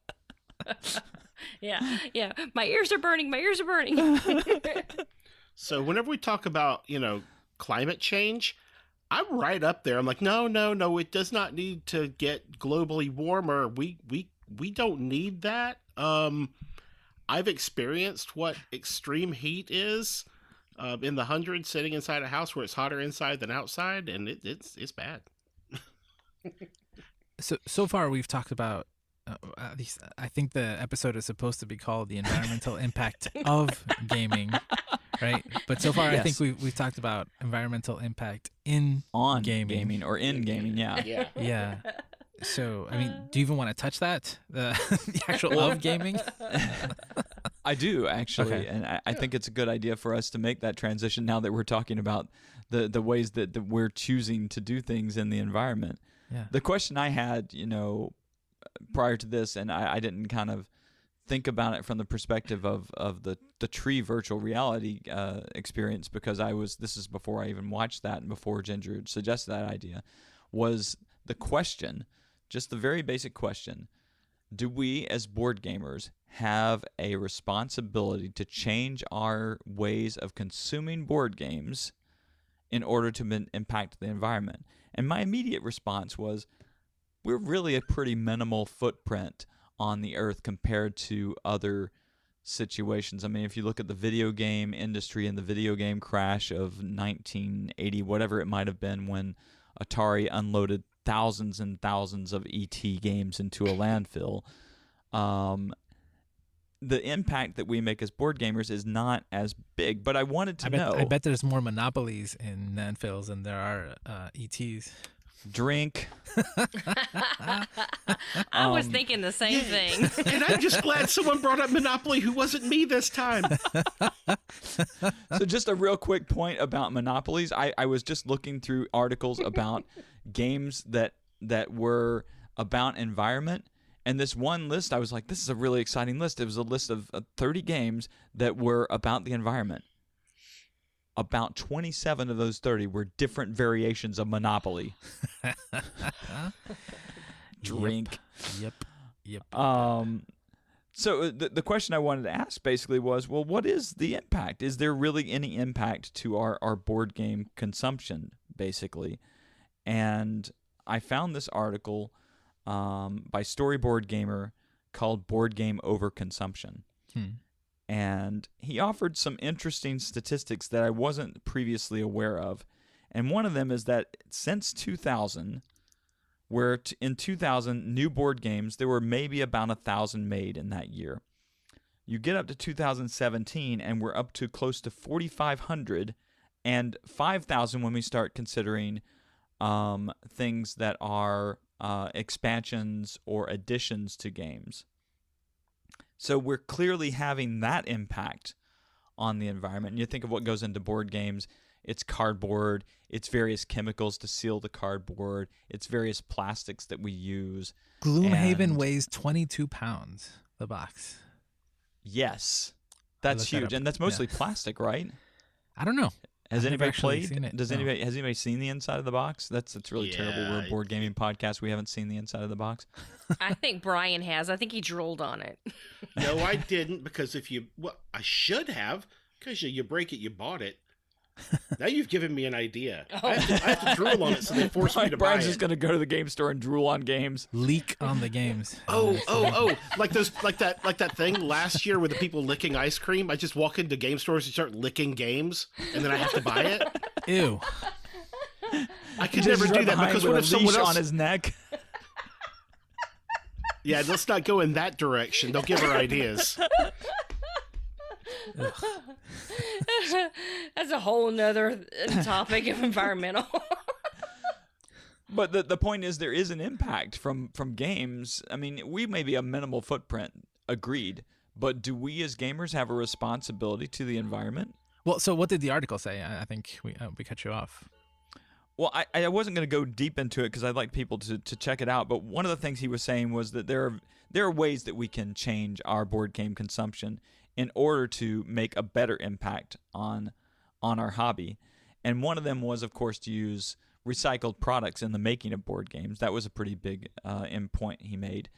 yeah, yeah. My ears are burning. My ears are burning. *laughs* So whenever we talk about, you know, climate change, I'm right up there. I'm like, no, no, no, it does not need to get globally warmer. We we we don't need that. Um I've experienced what extreme heat is uh, in the hundreds sitting inside a house where it's hotter inside than outside and it, it's it's bad. *laughs* So so far we've talked about. Uh, at least I think the episode is supposed to be called "The Environmental *laughs* Impact of Gaming," right? But so far, I think Yes. we we've talked about environmental impact in On Gaming. gaming, or in gaming, yeah. Yeah. *laughs* yeah. So I mean, do you even want to touch that the, the actual of gaming? I do actually, Okay. and I, I think it's a good idea for us to make that transition now that we're talking about the the ways that, that we're choosing to do things in the environment. Yeah. The question I had, you know, prior to this, and I, I didn't kind of think about it from the perspective of, of the, the tree virtual reality uh, experience because I was this is before I even watched that and before Ginger suggested that idea was the question, just the very basic question, do we as board gamers have a responsibility to change our ways of consuming board games in order to impact the environment? And my immediate response was we're really a pretty minimal footprint on the earth compared to other situations. I mean, if you look at the video game industry and the video game crash of 1980, whatever it might have been when Atari unloaded thousands and thousands of ET games into a landfill, um, the impact that we make as board gamers is not as big. But I wanted to I bet, know. I bet there's more monopolies in landfills than there are uh, ETs. Drink. *laughs* I was Um, thinking the same thing. *laughs* and I'm just glad someone brought up Monopoly who wasn't me this time. *laughs* so just a real quick point about monopolies. I, I was just looking through articles about games that that were about environment. And this one list, I was like, this is a really exciting list. It was a list of uh, 30 games that were about the environment. About 27 of those 30 were different variations of Monopoly. *laughs* Drink. Yep. Yep. Um, so uh, the the question I wanted to ask basically was, well, what is the impact? Is there really any impact to our our board game consumption, basically? And I found this article um, by Storyboard Gamer called "Board Game Overconsumption." Hmm. And he offered some interesting statistics that I wasn't previously aware of. And one of them is that since 2000, where t- in 2000 new board games there were maybe about a thousand made in that year. You get up to 2017, and we're up to close to 4,500 and 5,000 when we start considering um, things that are uh, expansions or additions to games. So we're clearly having that impact on the environment. And you think of what goes into board games it's cardboard, it's various chemicals to seal the cardboard, it's various plastics that we use. Gloomhaven and- weighs 22 pounds. The box. Yes. That's looked that huge. And that's Yeah. mostly plastic, right? I don't know. Has I've anybody played? seen it, Does no. anybody has anybody seen the inside of the box? That's that's really terrible. We're a board gaming podcast. We haven't seen the inside of the box. I think Brian has. I think he drooled on it. No, I *laughs* didn't because if you, well, I should have because you, you break it, you bought it. Now you've given me an idea. *laughs* I, have to, I have to drool on it, so they *laughs* force me to buy Brian's it. just gonna go to the game store and drool on games. Leak on the games. Oh, oh, oh! Like those, like that, like that thing last year with the people licking ice cream. I just walk into game stores and start licking games, and then I have to buy it. Ew. I could never do that because what if someone leash else? on his neck? *laughs* Yeah, let's not go in that direction. Don't give her ideas. That's a whole nother topic of environmental. *laughs* But the the point is there is an impact from from games. I mean, we may be a minimal footprint, agreed, but do we as gamers have a responsibility to the environment? Well, so what did the article say? I, I think we uh, we cut you off. Well, I, I wasn't going to go deep into it because I'd like people to, to check it out. But one of the things he was saying was that there are there are ways that we can change our board game consumption in order to make a better impact on on our hobby. And one of them was, of course, to use recycled products in the making of board games. That was a pretty big uh, point he made.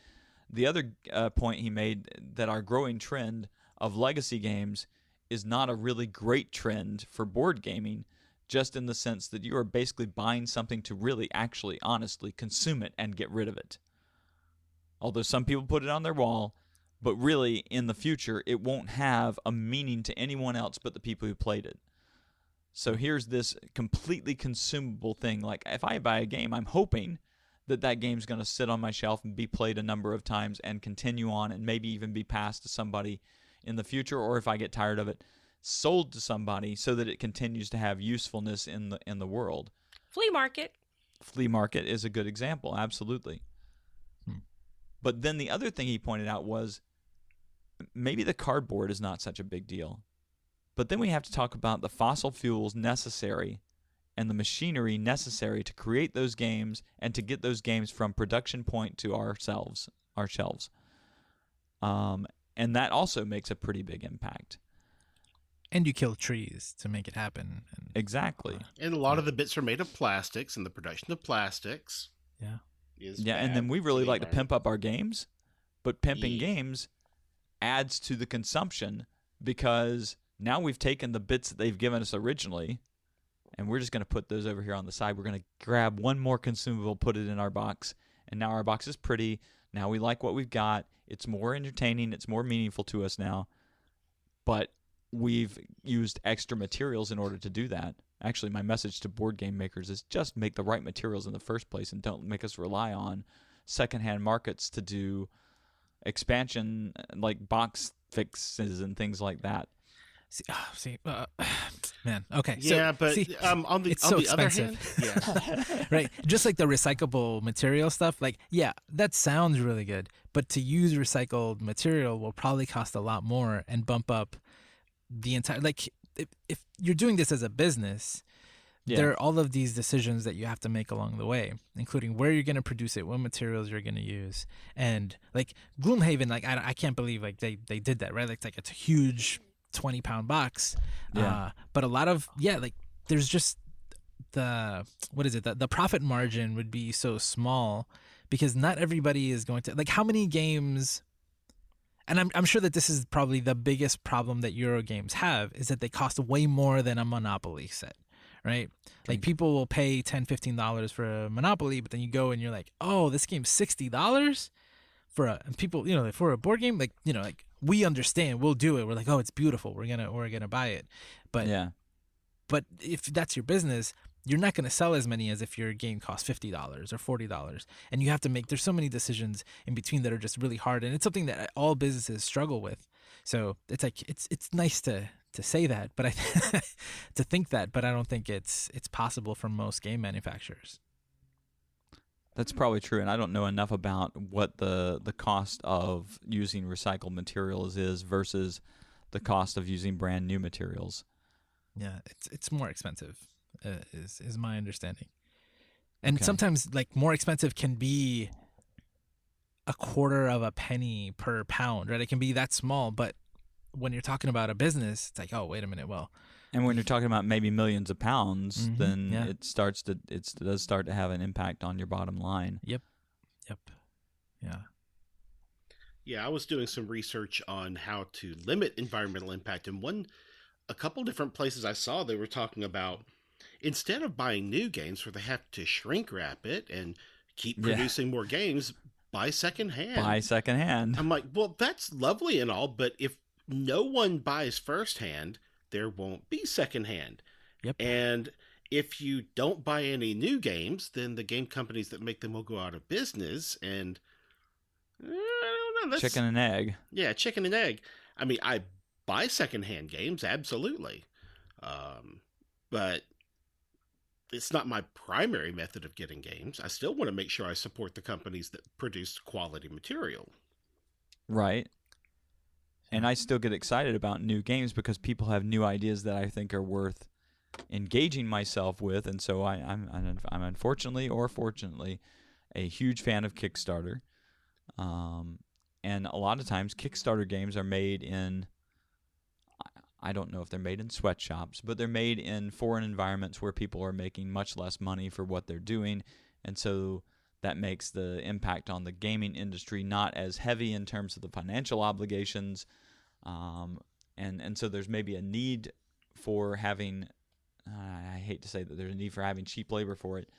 The other uh, point he made that our growing trend of legacy games is not a really great trend for board gaming, just in the sense that you are basically buying something to really actually honestly consume it and get rid of it. Although some people put it on their wall, but really in the future it won't have a meaning to anyone else but the people who played it. So here's this completely consumable thing. Like if I buy a game, I'm hoping that that game's going to sit on my shelf and be played a number of times and continue on and maybe even be passed to somebody in the future or if I get tired of it, sold to somebody so that it continues to have usefulness in the in the world. Flea market. Flea market is a good example, absolutely. Hmm. But then the other thing he pointed out was maybe the cardboard is not such a big deal. But then we have to talk about the fossil fuels necessary and the machinery necessary to create those games and to get those games from production point to ourselves, our shelves. Um, and that also makes a pretty big impact. And you kill trees to make it happen. And, Exactly. And a lot of the bits are made of plastics, and the production of plastics yeah. is Yeah, and then we really like to pimp up our games, but pimping Yeah. games adds to the consumption because now we've taken the bits that they've given us originally and we're just going to put those over here on the side. We're going to grab one more consumable, put it in our box, and now our box is pretty. Now we like what we've got. It's more entertaining, it's more meaningful to us now. But we've used extra materials in order to do that. Actually, my message to board game makers is just make the right materials in the first place and don't make us rely on secondhand markets to do expansion like box fixes and things like that. See, oh, see uh, *sighs* man. Okay. so, Yeah, but see, um, on the it's on so the other hand, yeah, *laughs* right? Just like the recyclable material stuff, like, yeah, that sounds really good. But to use recycled material will probably cost a lot more and bump up the entire. Like, if, if you're doing this as a business, Yeah. there are all of these decisions that you have to make along the way, including where you're going to produce it, what materials you're going to use, and like Gloomhaven, like I, I can't believe like they they did that, right? Like, like it's a huge twenty pound box, Yeah. uh, but a lot of yeah, like there's just the what is it? The, the profit margin would be so small because not everybody is going to like how many games. And I'm, I'm sure that this is probably the biggest problem that Euro games have is that they cost way more than a Monopoly set right? Like people will pay 10 $15 for a Monopoly, but then you go and you're like, oh, this game's $60 for a, and people, you know, for a board game, like, you know, like we understand, we'll do it. We're like, oh, it's beautiful. We're going to, we're to buy it. But, yeah. but if that's your business, you're not going to sell as many as if your game costs $50 or $40. And you have to make, there's so many decisions in between that are just really hard. And it's something that all businesses struggle with. So it's like, it's, it's nice to, to say that, but I, *laughs* to think that, but I don't think it's, it's possible for most game manufacturers. That's probably true, and I don't know enough about what the the cost of using recycled materials is versus the cost of using brand new materials. Yeah, it's it's more expensive, uh, is is my understanding. And Okay. sometimes like more expensive can be a quarter of a penny per pound, right? It can be that small, but when you're talking about a business, it's like, oh, wait a minute, well, And when you're talking about maybe millions of pounds, Mhm, then yeah. it starts to it does start to have an impact on your bottom line. yep, Yep. yeah, yeah. I was doing some research on how to limit environmental impact, and one, a couple different places I saw they were talking about instead of buying new games where they have to shrink wrap it and keep Yeah. producing more games, buy secondhand. Buy secondhand. I'm like, well, that's lovely and all, but if no one buys firsthand, there won't be secondhand. Yep. And if you don't buy any new games, then the game companies that make them will go out of business. And eh, I don't know. That's, Chicken and egg. Yeah, chicken and egg. I mean, I buy secondhand games, absolutely. Um, but it's not my primary method of getting games. I still want to make sure I support the companies that produce quality material. Right. And I still get excited about new games because people have new ideas that I think are worth engaging myself with, and so I, I'm, I'm I'm unfortunately or fortunately a huge fan of Kickstarter. Um, and a lot of times Kickstarter games are made in I don't know if they're made in sweatshops, but they're made in foreign environments where people are making much less money for what they're doing, and so that makes the impact on the gaming industry not as heavy in terms of the financial obligations. Um, and and so there's maybe a need for having. Uh, I hate to say that there's a need for having cheap labor for it,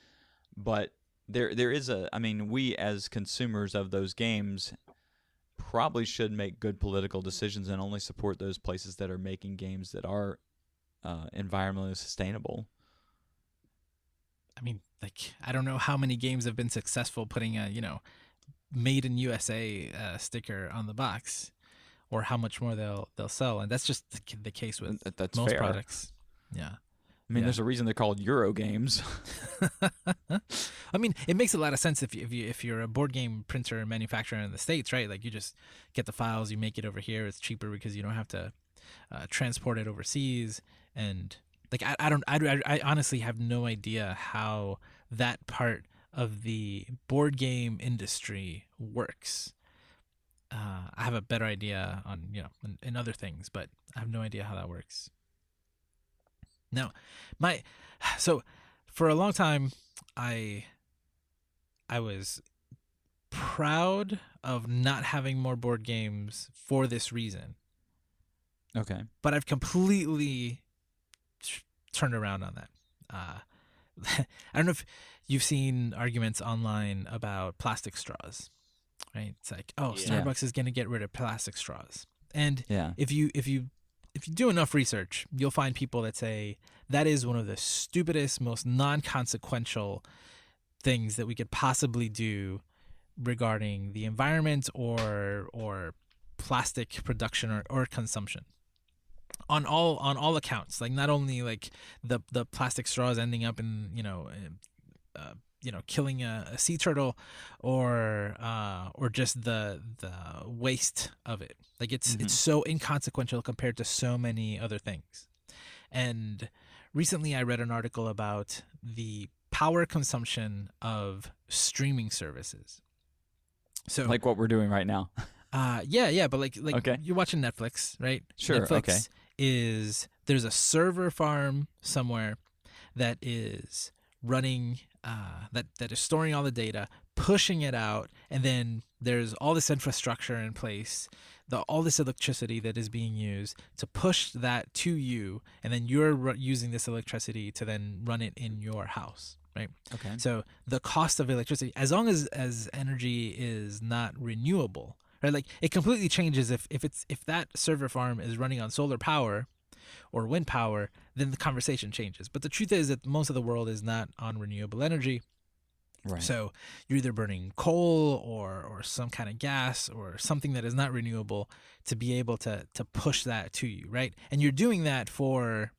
but there there is a. I mean, we as consumers of those games probably should make good political decisions and only support those places that are making games that are uh, environmentally sustainable. I mean, like I don't know how many games have been successful putting a you know made in USA uh, sticker on the box, or how much more they'll they'll sell, and that's just the, case with That's most fair. products. Yeah. I mean, Yeah. there's a reason they're called Euro games. *laughs* *laughs* I mean, it makes a lot of sense if you, if you if you're a board game printer and manufacturer in the states, right? Like you just get the files, you make it over here. It's cheaper because you don't have to uh, transport it overseas, and like I, I don't I I honestly have no idea how that part of the board game industry works. Uh, I have a better idea on you know in, in other things, but I have no idea how that works. Now, my *sighs* so for a long time I I was proud of not having more board games for this reason, okay. but I've completely t- turned around on that. Uh, *laughs* I don't know if you've seen arguments online about plastic straws, right? It's like, oh, Yeah. Starbucks is going to get rid of plastic straws, and Yeah. if you if you if you do enough research, you'll find people that say that is one of the stupidest, most non-consequential things that we could possibly do regarding the environment or or plastic production or, or consumption on all on all accounts like not only like the the plastic straws ending up in you know uh, uh, you know killing a, a sea turtle or uh or just the the waste of it like it's Mhm. it's so inconsequential compared to so many other things and recently i read an article about the power consumption of streaming services so Like what we're doing right now. uh yeah, yeah, but like like Okay. you're watching Netflix, right? Sure, Netflix okay. is there's a server farm somewhere that is running uh that that is storing all the data, pushing it out, and then there's all this infrastructure in place, the all this electricity that is being used to push that to you, and then you're ru- using this electricity to then run it in your house, right? Okay. So the cost of electricity, as long as as energy is not renewable, right? Like it completely changes if if it's if that server farm is running on solar power or wind power, then the conversation changes. But the truth is that most of the world is not on renewable energy. Right. So you're either burning coal or or some kind of gas or something that is not renewable to be able to to push that to you, right? And you're doing that for,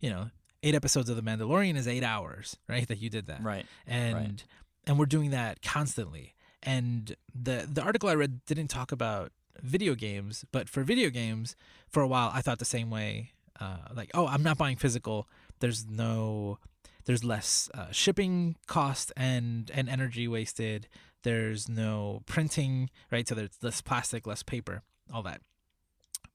you know, eight episodes of The Mandalorian is eight hours, right? That you did that right. and and we're doing that constantly. And the the article I read didn't talk about video games, but for video games, for a while I thought the same way. Uh, like, oh, I'm not buying physical. There's no, there's less uh, shipping cost and and energy wasted. There's no printing, right? So there's less plastic, less paper, all that.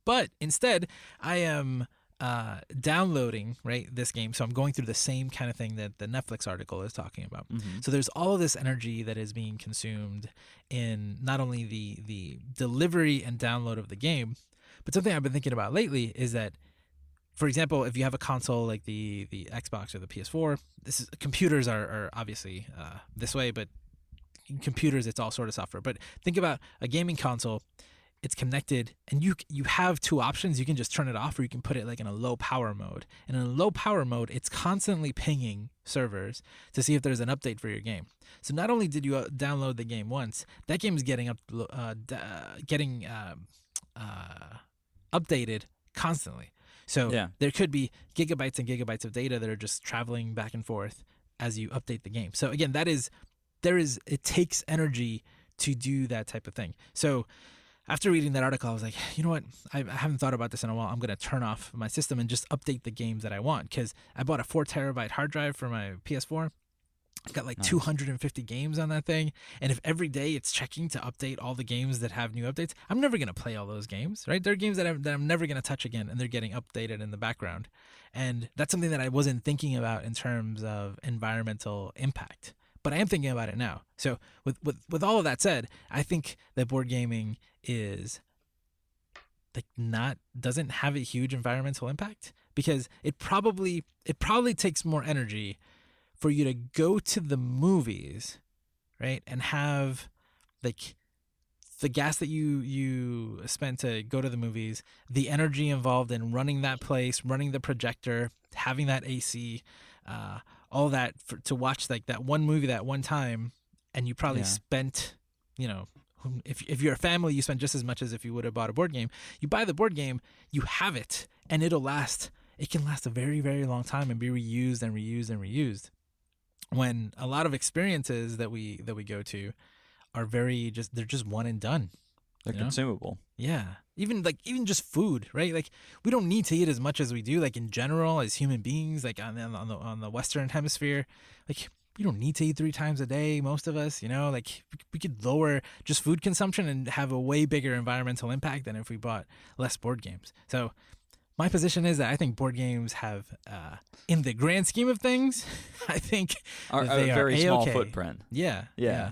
But instead, I am uh, downloading right this game, so I'm going through the same kind of thing that the Netflix article is talking about. Mm-hmm. So there's all of this energy that is being consumed in not only the the delivery and download of the game, but something I've been thinking about lately is that, for example, if you have a console like the the Xbox or the PS4, this is computers are, are obviously uh, this way, but in computers it's all sort of software. But think about a gaming console. It's connected, and you you have two options. You can just turn it off, or you can put it like in a low power mode. And in a low power mode, it's constantly pinging servers to see if there's an update for your game. So not only did you uh, download the game once, that game is getting up, uh, getting um, uh, updated constantly. So Yeah. there could be gigabytes and gigabytes of data that are just traveling back and forth as you update the game. So again, that is there is it takes energy to do that type of thing. So after reading that article, I was like, you know what? I, I haven't thought about this in a while. I'm going to turn off my system and just update the games that I want because I bought a four terabyte hard drive for my PS4. I've got like Nice. 250 games on that thing. And if every day it's checking to update all the games that have new updates, I'm never going to play all those games, right? They're games that I'm, that I'm never going to touch again and they're getting updated in the background. And that's something that I wasn't thinking about in terms of environmental impact. But I am thinking about it now. So with, with, with all of that said, I think that board gaming is like not doesn't have a huge environmental impact because it probably it probably takes more energy for you to go to the movies, right? And have like the gas that you you spent to go to the movies, the energy involved in running that place, running the projector, having that AC, uh, all that for, to watch like that one movie that one time, and you probably Yeah. spent, you know, if if you're a family, you spend just as much as if you would have bought a board game. You buy the board game, you have it, and it'll last. It can last a very very long time and be reused and reused and reused. When a lot of experiences that we that we go to are very just they're just one and done. They're You know? consumable. Yeah. Even like even just food, right? Like we don't need to eat as much as we do like in general as human beings like on the on the on the western hemisphere. Like we don't need to eat 3 times a day most of us, you know? Like we could lower just food consumption and have a way bigger environmental impact than if we bought less board games. So my position is that I think board games have uh in the grand scheme of things, *laughs* I think Are, They a are very small A-okay. footprint. yeah. Yeah.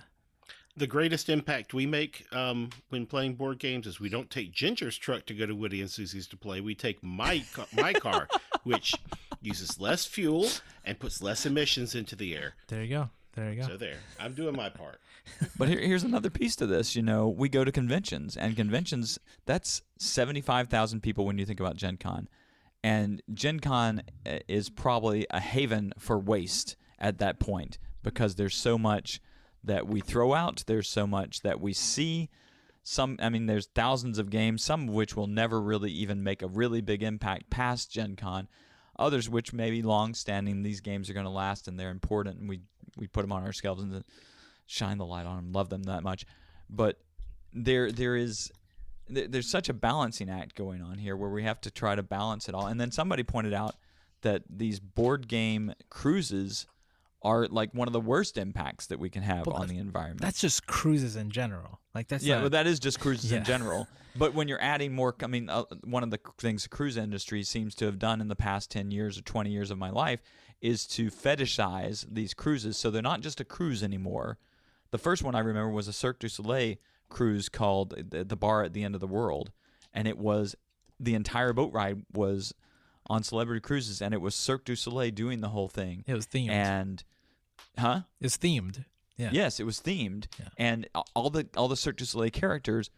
The greatest impact we make um, when playing board games is we don't take Ginger's truck to go to Woody and Susie's to play. We take my ca- my *laughs* car, which uses less fuel and puts less emissions into the air. There you go. There you go. So there, I'm doing my part. But here, here's another piece to this. You know, we go to conventions, and conventions, that's 75,000 people when you think about Gen Con. And Gen Con uh, is probably a haven for waste at that point because there's so much that we throw out, there's so much that we see. Some, I mean, there's thousands of games, some of which will never really even make a really big impact past Gen Con. Others, which may be long standing, these games are going to last and they're important, and we, we put them on our shelves and shine the light on them, love them that much. But there there is there, there's such a balancing act going on here where we have to try to balance it all. And then somebody pointed out that these board game cruises are like one of the worst impacts that we can have Well, on the environment. That's just cruises in general. Like that's yeah, not, well, that is just cruises Yeah. in general. *laughs* But when you're adding more, I mean, uh, one of the things the cruise industry seems to have done in the past 10 years or 20 years of my life is to fetishize these cruises. So they're not just a cruise anymore. The first one I remember was a Cirque du Soleil cruise called the, the Bar at the End of the World. And it was the entire boat ride was on Celebrity Cruises, and it was Cirque du Soleil doing the whole thing. it was themed. And, huh? it was themed. Yeah. Yes, it was themed, Yeah. and all the all the Cirque du Soleil characters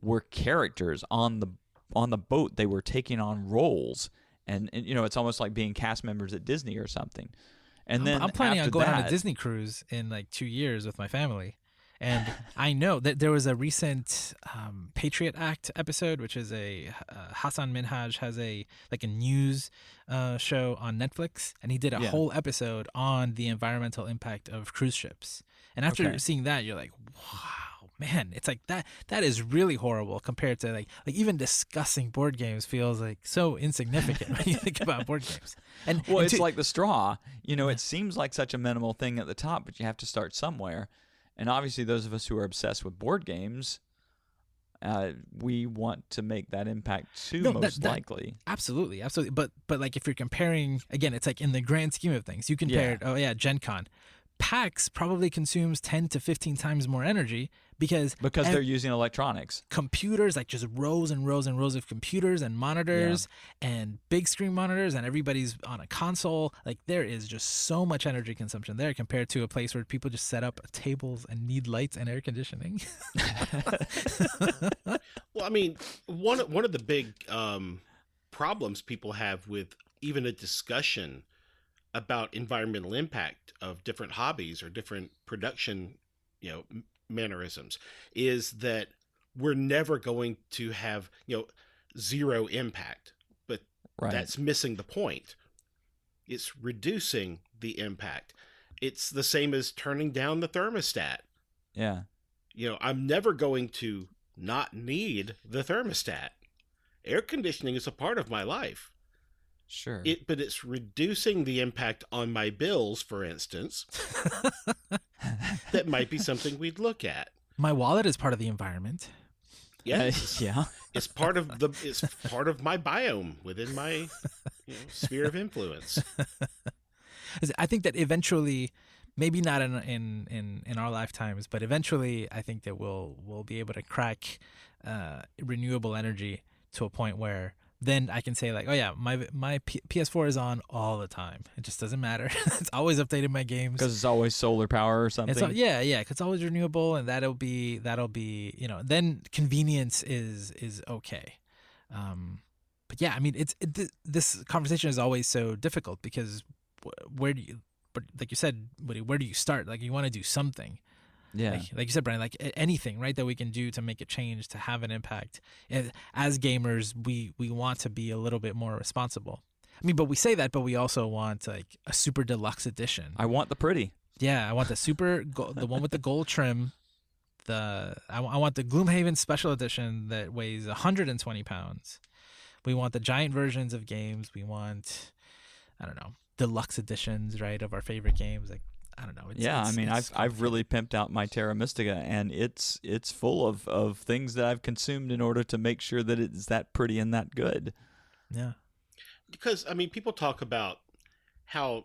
were characters on the on the boat. They were taking on roles, and, and you know it's almost like being cast members at Disney or something. And I'm- then I'm, planning on going on a Disney cruise in like two years with my family. And *laughs* I know that there was a recent um, Patriot Act episode, which is a uh, Hassan Minhaj has a like a news uh, show on Netflix, and he did a Yeah. whole episode on the environmental impact of cruise ships. And after Okay. seeing that, you're like, wow, man, it's like that. That is really horrible compared to like like even discussing board games feels like so insignificant when you think *laughs* about board games. And Well, and it's to- like the straw. You know, it seems like such a minimal thing at the top, but you have to start somewhere. And obviously, those of us who are obsessed with board games, uh, we want to make that impact too, No, most that- likely. Absolutely, absolutely. But but like if you're comparing again, it's like in the grand scheme of things, you compared. Oh yeah, Gen Con. PAX probably consumes ten to fifteen times more energy because Because ev- they're using electronics. computers, like just rows and rows and rows of computers and monitors and big screen monitors, and everybody's on a console. Like there is just so much energy consumption there compared to a place where people just set up tables and need lights and air conditioning. *laughs* *laughs* Well, I mean, one one of the big um, problems people have with even a discussion about environmental impact of different hobbies or different production, you know, mannerisms is that we're never going to have, you know, zero impact. But Right. that's missing the point. It's reducing the impact. It's the same as turning down the thermostat yeah. you know, I'm never going to not need the thermostat. Air conditioning is a part of my life. Sure. It, but it's reducing the impact on my bills, for instance. *laughs* that might be something we'd look at. My wallet is part of the environment. Yes, yeah. it's part of the it's part of my biome within my you know, sphere of influence. I think that eventually, maybe not in in in, in our lifetimes, but eventually, I think that we'll we'll be able to crack uh, renewable energy to a point where then I can say like, oh yeah, my my P- PS4 is on all the time. It just doesn't matter. *laughs* it's always updating my games. Because it's always solar power or something. All, yeah, yeah, 'cause it's always renewable, and that'll be that'll be you know then convenience is is okay. Um, but yeah, I mean it's it, th- this conversation is always so difficult because wh- where do you, but like you said, Woody, where do you start? Like you want to do something, yeah. like, like you said, Brian, like anything, right, that we can do to make a change, to have an impact. As gamers, we we want to be a little bit more responsible. I mean, but we say that, but we also want like a super deluxe edition. I want the pretty. Yeah, I want the super, go- the one with the gold trim. The I, wa- I want the Gloomhaven special edition that weighs 120 pounds. We want the giant versions of games. We want, I don't know, deluxe editions, right, of our favorite games. Like I don't know. It's, yeah, it's- I mean, it's I've I've really pimped out my Terra Mystica, and it's it's full of of things that I've consumed in order to make sure that it's that pretty and that good. yeah. because I mean, people talk about how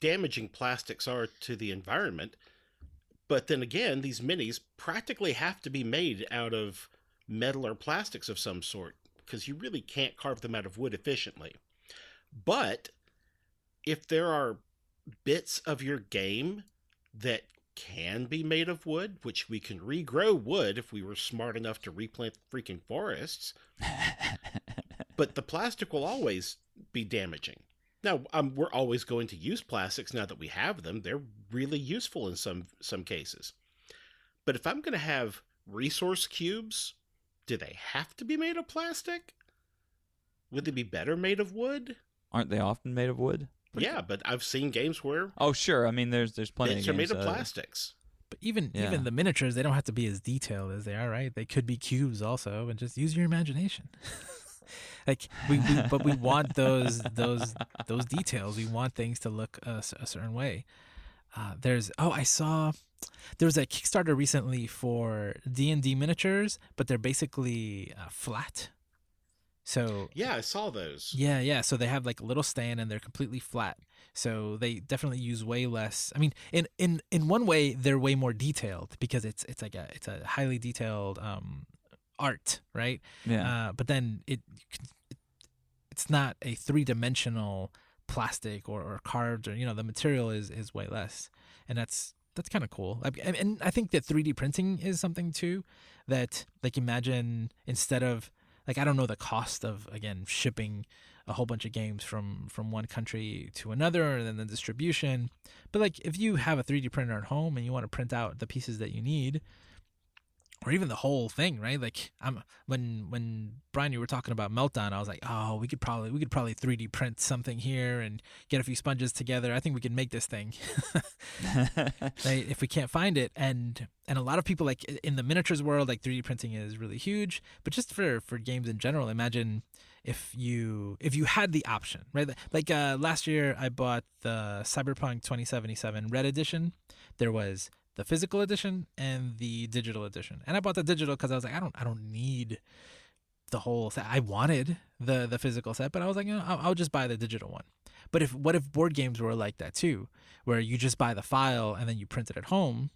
damaging plastics are to the environment, but then again, these minis practically have to be made out of metal or plastics of some sort because you really can't carve them out of wood efficiently. But if there are bits of your game that can be made of wood, which we can regrow wood if we were smart enough to replant freaking forests, *laughs* but the plastic will always be damaging. Now, um, we're always going to use plastics now that we have them. They're really useful in some some cases. But if I'm going to have resource cubes, do they have to be made of plastic? Would they be better made of wood? Aren't they often made of wood? Yeah, but I've seen games where Oh, sure. I mean, there's there's plenty bits of are made games, of uh, plastics. But even Yeah. even the miniatures, they don't have to be as detailed as they are, right? They could be cubes also, and just use your imagination. *laughs* like we, we, but we want those those those details. We want things to look a certain way. Uh, there's oh, I saw there was a Kickstarter recently for D and D miniatures, but they're basically uh, flat. So Yeah, I saw those. yeah, yeah. So they have like a little stand and they're completely flat. So they definitely use way less. I mean, in in in one way, they're way more detailed because it's it's like a it's a highly detailed um art, right? Yeah. Uh, but then it, it it's not a three dimensional plastic or, or carved or you know the material is is way less, and that's that's kind of cool. And I think that 3D printing is something too that like imagine instead of like I don't know the cost of again shipping a whole bunch of games from from one country to another and then the distribution. But like if you have a 3d printer at home and you want to print out the pieces that you need or even the whole thing right? Like i'm when when brian you were talking about meltdown i was like oh we could probably we could probably 3d print something here and get a few sponges together. I think we can make this thing. *laughs* Right, if we can't find it. And and a lot of people like in the miniatures world like 3d printing is really huge. But just for for games in general imagine if you if you had the option right? Like uh last year i bought the cyberpunk 2077 red edition. There was the physical edition and the digital edition and i bought the digital because i was like i don't i don't need the whole set i wanted the the physical set but i was like you know, I'll, I'll just buy the digital one but if what if board games were like that too where you just buy the file and then you print it at home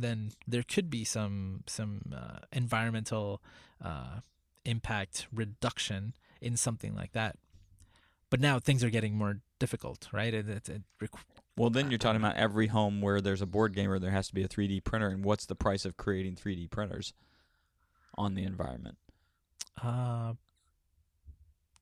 then there could be some some uh, environmental uh, impact reduction in something like that. But now things are getting more difficult, right? It, it, it well, then you're talking about every home where there's a board game where there has to be a 3D printer, and what's the price of creating 3D printers on the environment? uh,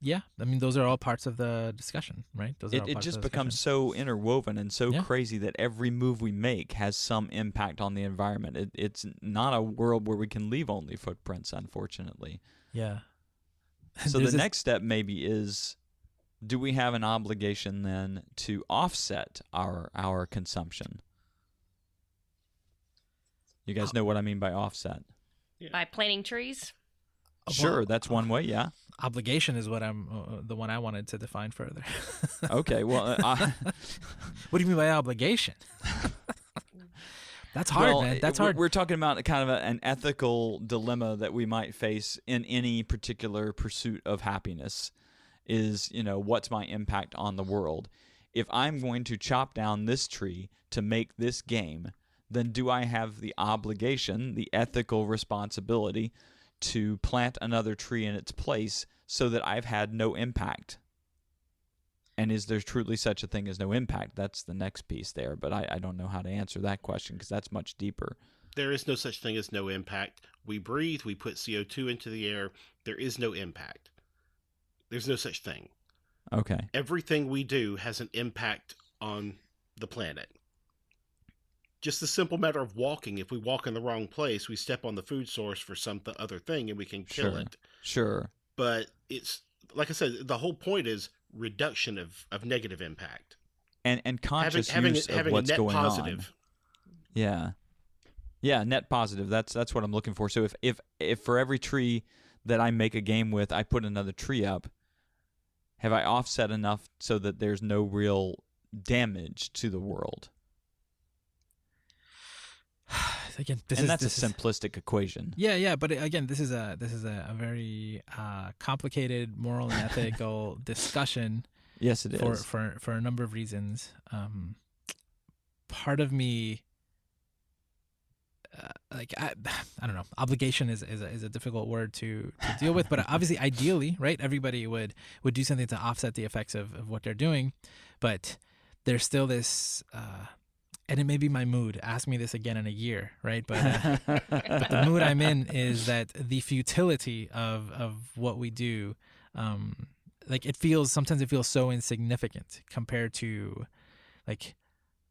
yeah, I mean those are all parts of the discussion, right? Those It, it just becomes so interwoven and so Yeah. crazy that every move we make has some impact on the environment. It, it's not a world where we can leave only footprints, unfortunately. yeah. *laughs* So the this- next step maybe is do we have an obligation then to offset our our consumption? You guys know what I mean by offset. by planting trees. Uh, Sure, well, that's one way, yeah. obligation is what I'm uh, the one I wanted to define further. *laughs* Okay, well, uh, I, *laughs* what do you mean by obligation? *laughs* That's hard, well, man. That's hard. We're talking about kind of a, an ethical dilemma that we might face in any particular pursuit of happiness. Is you know what's my impact on the world? If I'm going to chop down this tree to make this game, then do I have the obligation, the ethical responsibility, to plant another tree in its place so that I've had no impact? And is there truly such a thing as no impact? That's the next piece there, but I, I don't know how to answer that question because that's much deeper. There is no such thing as no impact. We breathe, we put CO2 into the air. There is no impact. There's no such thing. Okay. Everything we do has an impact on the planet. Just the simple matter of walking. If we walk in the wrong place, we step on the food source for some th- other thing and we can kill Sure. it. Sure. But it's, like I said, the whole point is reduction of, of negative impact. And and conscious having, use having of what's a net going on. Yeah. Yeah, net positive. That's that's what I'm looking for. So if if if for every tree that I make a game with, I put another tree up, have I offset enough so that there's no real damage to the world? *sighs* again, this and is that's a is- simplistic equation. Yeah, yeah, but again, this is a this is a, a very uh, complicated moral and *laughs* ethical discussion Yes, it is. for for for a number of reasons. Um, part of me, uh, like I, *sighs* I don't know, obligation is is a, is a difficult word to, to deal with, but obviously, *laughs* ideally, right, everybody would would do something to offset the effects of, of what they're doing, but there's still this. Uh, and it may be my mood. Ask me this again in a year, right? But uh, *laughs* but the mood I'm in is that the futility of of what we do, um, like it feels sometimes it feels so insignificant compared to, like,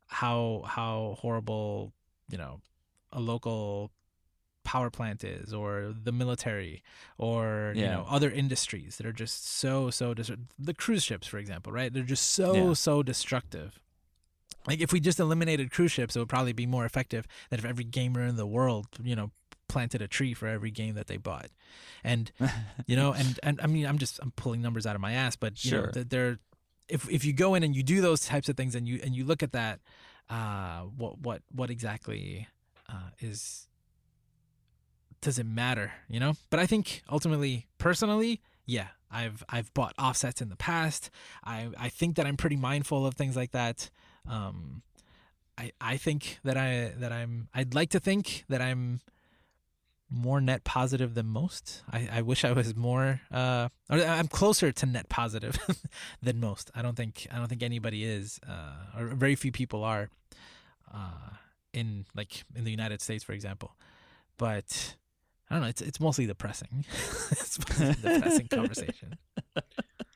how how horrible you know a local power plant is or the military or you know other industries that are just so so dis- the cruise ships for example right they're just so Yeah. so destructive like if we just eliminated cruise ships it would probably be more effective than if every gamer in the world you know planted a tree for every game that they bought and *laughs* you know and and i mean i'm just i'm pulling numbers out of my ass but you know Sure. that they're if if you go in and you do those types of things and you and you look at that uh what what what exactly uh is does it matter you know but i think ultimately personally yeah i've i've bought offsets in the past i i think that i'm pretty mindful of things like that um i i think that i that i'm i'd like to think that i'm more net positive than most. I, I wish I was more uh I'm closer to net positive *laughs* than most. I don't think I don't think anybody is uh or very few people are uh in like in the United States for example. But I don't know, it's it's mostly depressing. *laughs* it's mostly depressing conversation. *laughs*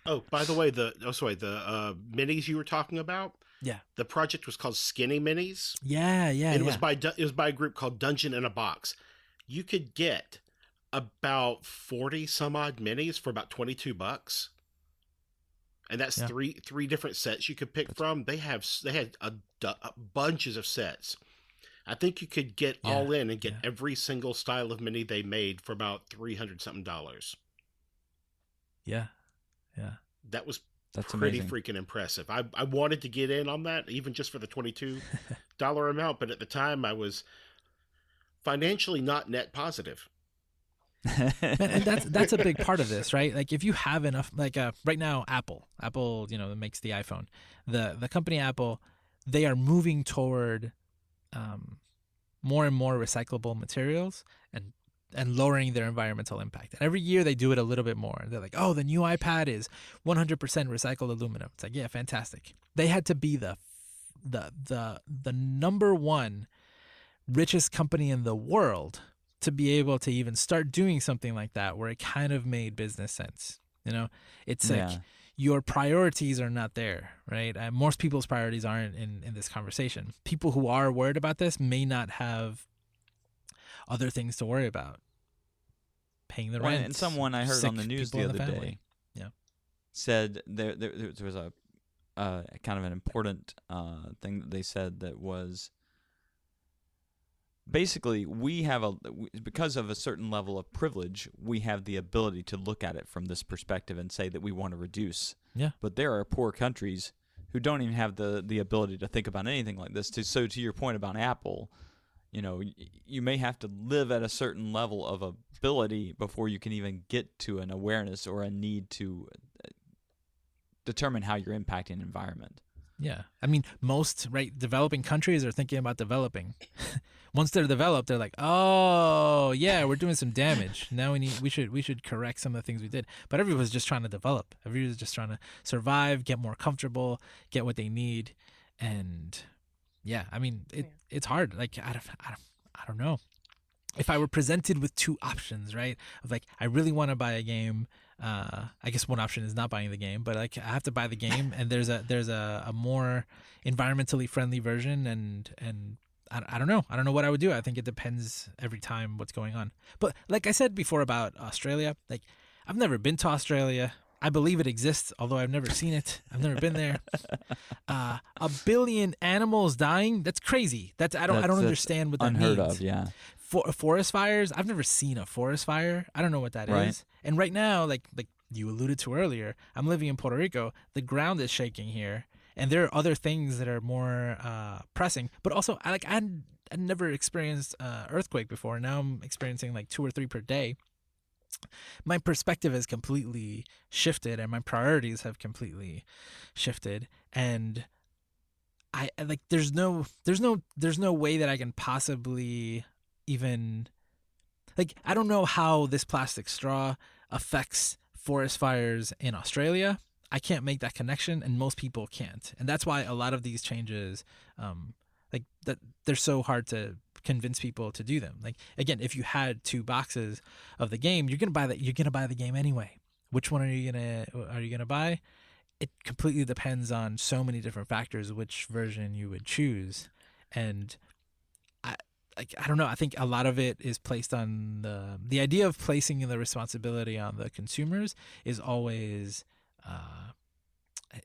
Oh, by the way, the oh sorry, the uh, minis you were talking about. Yeah. The project was called Skinny Minis. Yeah, yeah. and it yeah. was by it was by a group called Dungeon in a Box. You could get about forty some odd minis for about twenty two bucks, and that's Yeah. three three different sets you could pick from. They have they had a, a bunches of sets. I think you could get Yeah, all in and get yeah. every single style of mini they made for about three hundred something dollars. Yeah. Yeah. That was That's pretty amazing. freaking impressive. I, I wanted to get in on that, even just for the twenty-two *laughs* dollar amount, but at the time I was financially not net positive. and, and that's that's a big part of this, right? Like if you have enough, like uh, right now, Apple, Apple, you know, makes the iPhone. The the company Apple, they are moving toward um, more and more recyclable materials and and lowering their environmental impact. And every year they do it a little bit more. They're like, oh, the new iPad is 100% recycled aluminum. It's like, yeah, fantastic. They had to be the the the the number one richest company in the world to be able to even start doing something like that where it kind of made business sense you know it's like Yeah. Your priorities are not there right uh, most people's priorities aren't in in this conversation people who are worried about this may not have other things to worry about paying the rent and someone I heard on the news the other family. day Yeah. said there, there, there was a uh, kind of an important uh, thing that they said that was basically we have a because of a certain level of privilege we have the ability to look at it from this perspective and say that we want to reduce. Yeah. but there are poor countries who don't even have the the ability to think about anything like this. To, so to your point about apple you know you may have to live at a certain level of ability before you can even get to an awareness or a need to uh, determine how you're impacting environment Yeah. I mean, most right developing countries are thinking about developing. *laughs* Once they're developed, they're like, "Oh, yeah, we're doing some damage. Now we need we should we should correct some of the things we did." But everyone's just trying to develop. Everyone's just trying to survive, get more comfortable, get what they need. And yeah, I mean, it Yeah. it's hard. Like I don't I don't I don't know. If I were presented with two options, right? Of like I really want to buy a game uh, I guess one option is not buying the game, but like I have to buy the game, *laughs* and there's a there's a, a more environmentally friendly version, and and I, I don't know, I don't know what I would do. I think it depends every time what's going on. But like I said before about Australia, like I've never been to Australia. I believe it exists, although I've never seen it. I've never been there. *laughs* Uh, a billion animals dying—that's crazy. That's I don't I don't understand what that Unheard means of, yeah. for forest fires i've never seen a forest fire i don't know what that is. And right now like like you alluded to earlier i'm living in puerto rico. The ground is shaking here and there are other things that are more uh, pressing. But also i like i i never experienced uh, earthquake before. Now i'm experiencing like two or three per day. My perspective has completely shifted and my priorities have completely shifted. And I- like there's no there's no there's no way that I can possibly even like I don't know how this plastic straw affects forest fires in Australia. I can't make that connection and most people can't. And that's why a lot of these changes um like that they're so hard to convince people to do them. Like again, if you had two boxes of the game, you're to buy that you're to buy the game anyway. Which one are you to are you to buy? It completely depends on so many different factors which version you would choose. And like I don't know, I think a lot of it is placed on the the idea of placing the responsibility on the consumers is always uh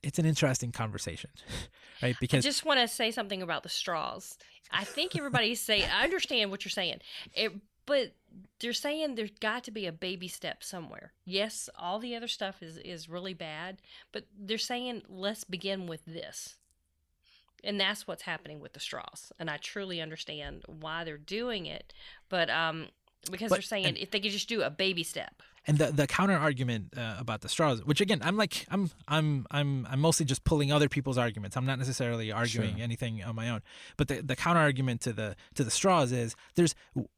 it's an interesting conversation, *laughs* right? Because I just want to say something about the straws. I think everybody's saying, I understand what you're saying, it, but they're saying there's got to be a baby step somewhere. Yes, all the other stuff is, is really bad, but they're saying, let's begin with this. And that's what's happening with the straws. And I truly understand why they're doing it, but um, because But- they're saying and- if they could just do a baby step. and the the counter argument uh, about the straws which again i'm like i'm i'm i'm i'm mostly just pulling other people's arguments i'm not necessarily arguing Sure. anything on my own but the the counter argument to the to the straws is there's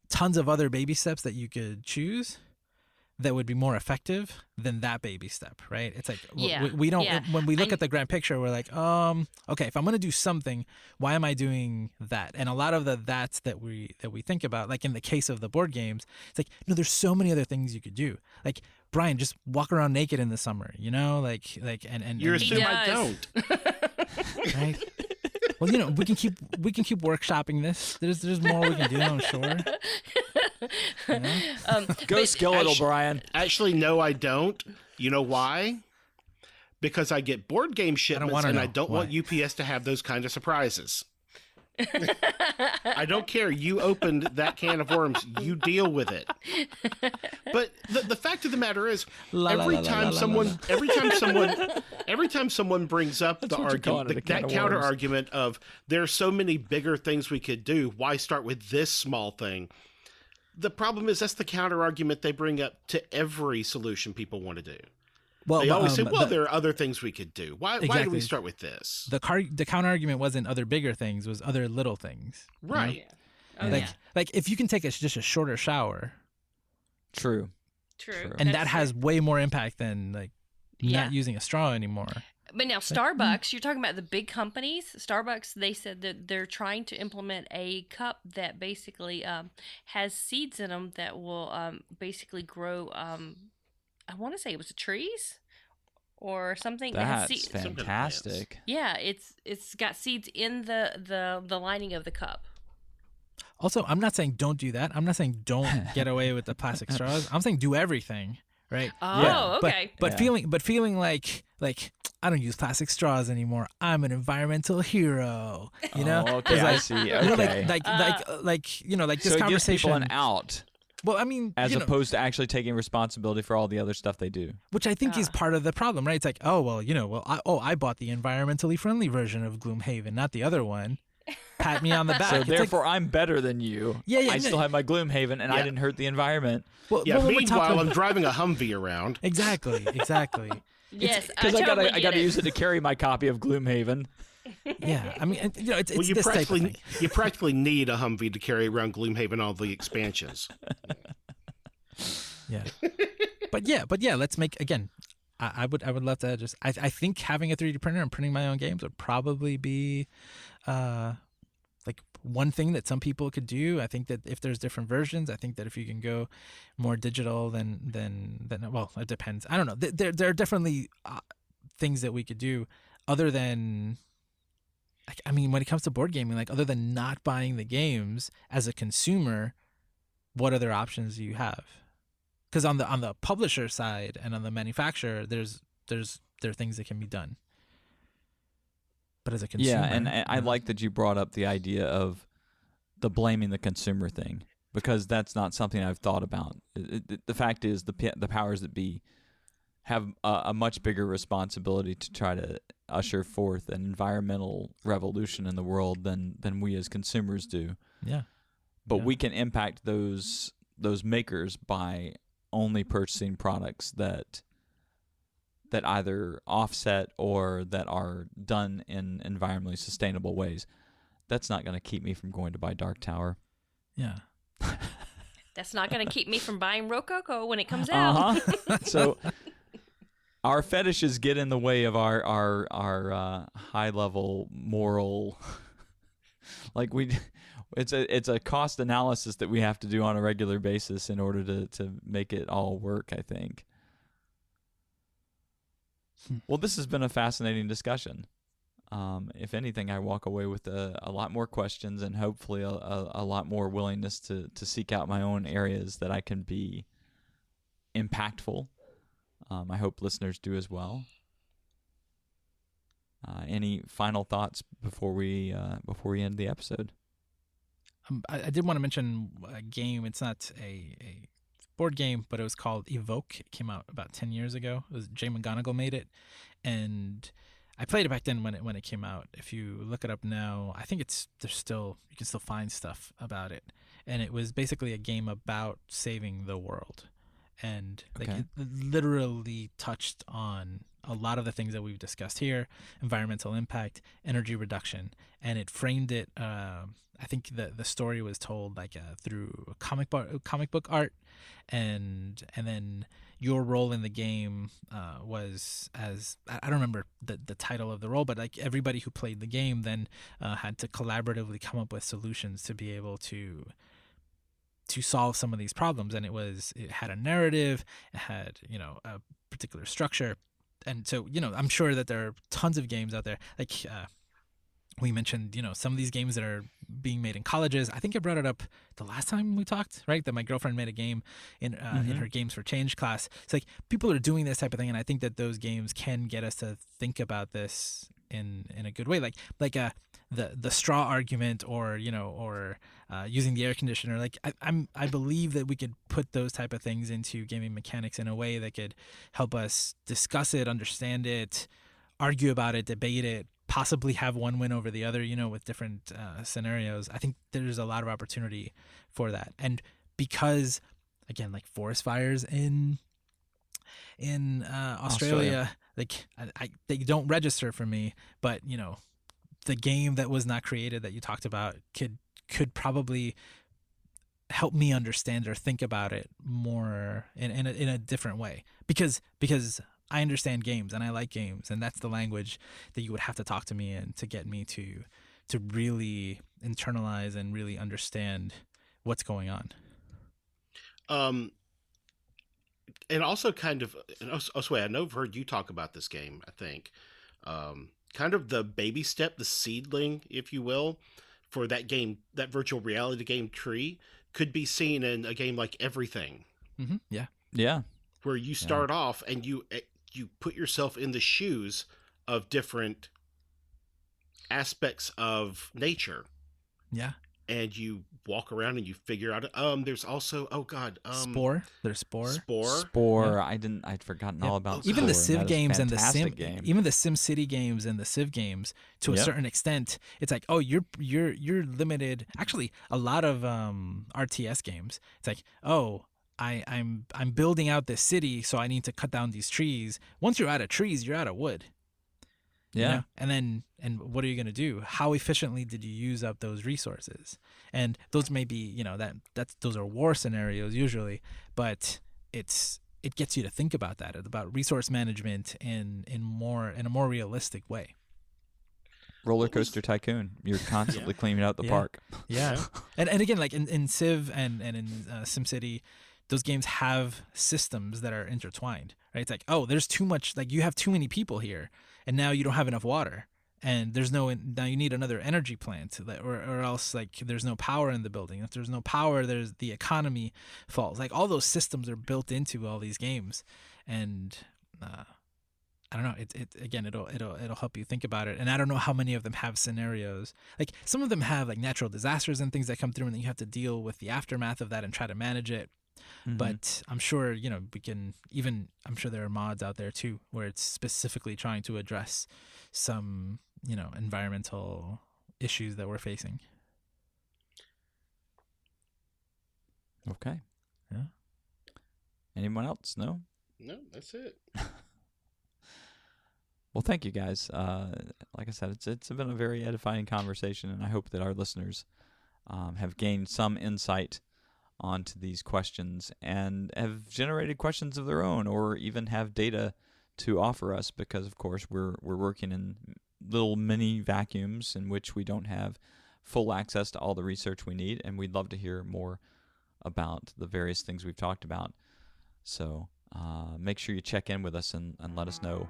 tons of other baby steps that you could choose that would be more effective than that baby step right? It's like Yeah, we, we don't yeah. when we look I- at the grand picture we're like um okay if i'm going to do something why am i doing that? And a lot of the that's that we that we think about like in the case of the board games it's like no there's so many other things you could do. Like brian just walk around naked in the summer you know? Like like and and, You and- He assume I don't. *laughs* right? Well you know we can keep we can keep workshopping this. There's there's more we can do i'm sure *laughs* You know? Um, Go skeletal, actu- Brian. Actually, no, I don't. You know why? Because I get board game shipments wanna and I don't want. UPS to have those kind of surprises. *laughs* I don't care. You opened that can of worms. You deal with it. But the, the fact of the matter is, La, la, every la, la, time la, la, someone, la. every time *laughs* someone, every time someone brings up the what you're calling argument, it, a can that counter worms. argument of there are so many bigger things we could do. Why start with this small thing? The problem is that's the counter argument they bring up to every solution people want to do. well They but, always say, um, "Well, the- there are other things we could do. Why? Why do we start with this?" the car the counter argument wasn't other bigger things was other little things you know? Right. Oh, like yeah. like if you can take a, just a shorter shower True. True. True. and That's that true. has way more impact than like Yeah. not using a straw anymore But now Starbucks, you're talking about the big companies. Starbucks, they said that they're trying to implement a cup that basically um, has seeds in them that will um, basically grow. Um, I want to say it was trees or something. That's seed- Some kind of fantastic. Yeah, it's it's got seeds in the the the lining of the cup. also i'm not saying don't do that i'm not saying don't get away with the plastic *laughs* straws i'm saying do everything right Oh, But- but- okay. but Yeah. feeling but feeling like like i don't use plastic straws anymore i'm an environmental hero you know Oh, okay, 'Cause, I like, see. you know, Okay. like like Uh, like uh, like you know like this so it gives conversation people an out well i mean as you know, opposed to actually taking responsibility for all the other stuff they do. which I think is Ah. part of the problem, right? It's like, oh well, you know, well, I, oh, I bought the environmentally friendly version of Gloomhaven, not the other one. Pat me on the *laughs* back. So It's like- therefore, I'm better than you. Yeah, yeah, I no- still have my Gloomhaven, and I didn't hurt the environment well, Yeah. well, meanwhile, talking- I'm driving a Humvee around. *laughs* exactly, exactly. yes, because I, totally gotta I get gotta it. use it to carry my copy of Gloomhaven. *laughs* yeah, I mean, you know, it's, it's well, you this type of practically thing. you practically need a Humvee to carry around Gloomhaven all the expansions. Yeah. but yeah, but yeah, let's make again. I, I would I would love to just I I think having a 3D printer and printing my own games would probably be uh like one thing that some people could do. I think that if there's different versions, I think that if you can go more digital then then then well, it depends. I don't know. There there, are definitely uh, things that we could do other than I mean when it comes to board gaming like other than not buying the games as a consumer, what other options do you have? because on the on the publisher side and on the manufacturer there's there's there are things that can be done but as a consumer yeah, and I, I like that you brought up the idea of the blaming the consumer thing because that's not something I've thought about. It- it- the fact is, the the powers that be have a, a much bigger responsibility to try to usher forth an environmental revolution in the world than than we as consumers do. yeah But Yeah. we can impact those those makers by only purchasing products that that either offset or that are done in environmentally sustainable ways. That's not going to keep me from going to buy Dark Tower. yeah *laughs* That's not going to keep me from buying Rococo when it comes out. Uh-huh. *laughs* so our fetishes get in the way of our our our uh, high level moral *laughs* like we it's a it's a cost analysis that we have to do on a regular basis in order to to make it all work, I think. Hmm. Well, this has been a fascinating discussion. Um, if anything, I walk away with a, a lot more questions and hopefully a, a, a lot more willingness to, to seek out my own areas that I can be impactful. Um, I hope listeners do as well. Uh, any final thoughts before we uh, before we end the episode? um, I, I did want to mention a game it's not a, a board game but it was called evoke it came out about 10 years ago it was Jane McGonigal made it and I played it back then when it when it came out. If you look it up now, I think it's there's still you can still find stuff about it. And it was basically a game about saving the world. And like Okay. it literally touched on a lot of the things that we've discussed here, environmental impact, energy reduction, and it framed it um I think the the story was told like uh, through comic book comic book art and and then your role in the game uh, was as I don't remember the the title of the role, but like everybody who played the game then uh, had to collaboratively come up with solutions to be able to to solve some of these problems. And it was it had a narrative, it had you know a particular structure, and so you know I'm sure that there are tons of games out there like. Uh, we mentioned, you know, some of these games that are being made in colleges. I think I brought it up the last time we talked, right? That my girlfriend made a game in uh, in Mhm. her Games for Change class. It's like people are doing this type of thing, and I think that those games can get us to think about this in in a good way, like like uh, the the straw argument, or you know, or uh, using the air conditioner. Like I, I'm I believe that we could put those type of things into gaming mechanics in a way that could help us discuss it, understand it, argue about it, debate it, possibly have one win over the other, you know, with different uh, scenarios. I think there's a lot of opportunity for that. And because, again, like forest fires in in uh, Australia, Australia. like I, I, they don't register for me, but you know, the game that was not created that you talked about could could probably help me understand or think about it more in in a, in a different way because because I understand games and I like games and that's the language that you would have to talk to me in to get me to to really internalize and really understand what's going on. Um, and also kind of, and also, I know I've heard you talk about this game. I think, um, kind of the baby step, the seedling, if you will, for that game, that virtual reality game tree could be seen in a game like Everything, Mm-hmm. Yeah. Yeah. where you start off and you eh, you put yourself in the shoes of different aspects of nature Yeah. and you walk around and you figure out um there's also oh god um Spore. There's Spore. spore Spore. I didn't. I'd forgotten Yeah. all about even the Spore. Civ That is games and the Sim, game. even the Sim City games and the Civ games, to a certain extent, it's like, oh, you're you're you're limited. Actually, a lot of um, RTS games, it's like, oh, I I'm I'm building out this city, so I need to cut down these trees. Once you're out of trees, you're out of wood. you Yeah. know? And then, and what are you going to do? How efficiently did you use up those resources? And those may be, you know, that that's those are war scenarios usually, but it's it gets you to think about that about resource management in in more in a more realistic way. Roller coaster tycoon. You're *laughs* constantly cleaning out the Yeah. park. Yeah. Yeah. *laughs* And and again, like in, in Civ and and in uh, SimCity, those games have systems that are intertwined, right? It's like, oh, there's too much, like you have too many people here, and now you don't have enough water, and there's no now you need another energy plant, or or else like there's no power in the building. If there's no power, there's the economy falls. Like all those systems are built into all these games, and. Uh, I don't know. It, it again, it'll it'll it'll help you think about it. And I don't know how many of them have scenarios. Like some of them have like natural disasters and things that come through, and then you have to deal with the aftermath of that and try to manage it. Mhm. But I'm sure you know we can even. I'm sure there are mods out there too where it's specifically trying to address some you know environmental issues that we're facing. okay. Yeah. Anyone else? No. No, that's it. *laughs* Well, thank you guys. Uh, like I said, it's it's been a very edifying conversation, and I hope that our listeners um, have gained some insight onto these questions and have generated questions of their own, or even have data to offer us. Because of course, we're we're working in little mini vacuums in which we don't have full access to all the research we need, and we'd love to hear more about the various things we've talked about. So uh, make sure you check in with us and, and let us know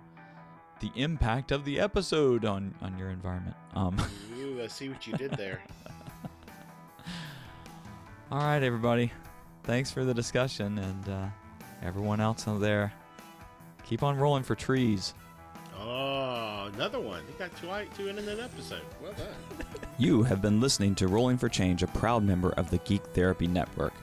the impact of the episode on on your environment. Um, Ooh, I see what you did there. *laughs* all right, everybody. Thanks for the discussion, and uh, everyone else out there, keep on rolling for trees. Oh, another one. You got two, two in an episode. Well done. *laughs* You have been listening to Rolling for Change, a proud member of the Geek Therapy Network.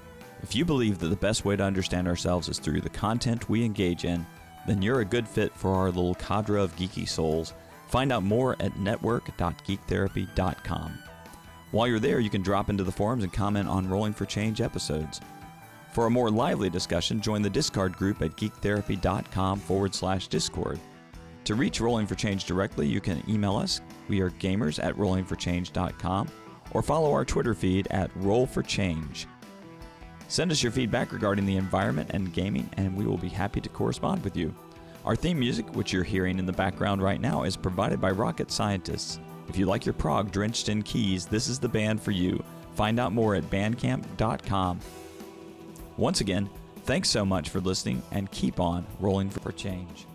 If you believe that the best way to understand ourselves is through the content we engage in, then you're a good fit for our little cadre of geeky souls. Find out more at network.geektherapy.com. While you're there, you can drop into the forums and comment on Rolling for Change episodes. For a more lively discussion, join the Discord group at geektherapy.com forward slash Discord. To reach Rolling for Change directly, you can email us. We are gamers at rollingforchange.com or follow our Twitter feed at Roll for Change. Send us your feedback regarding the environment and gaming, and we will be happy to correspond with you. Our theme music, which you're hearing in the background right now, is provided by Rocket Scientists. If you like your prog drenched in keys, this is the band for you. Find out more at bandcamp.com. Once again, thanks so much for listening and keep on rolling for change.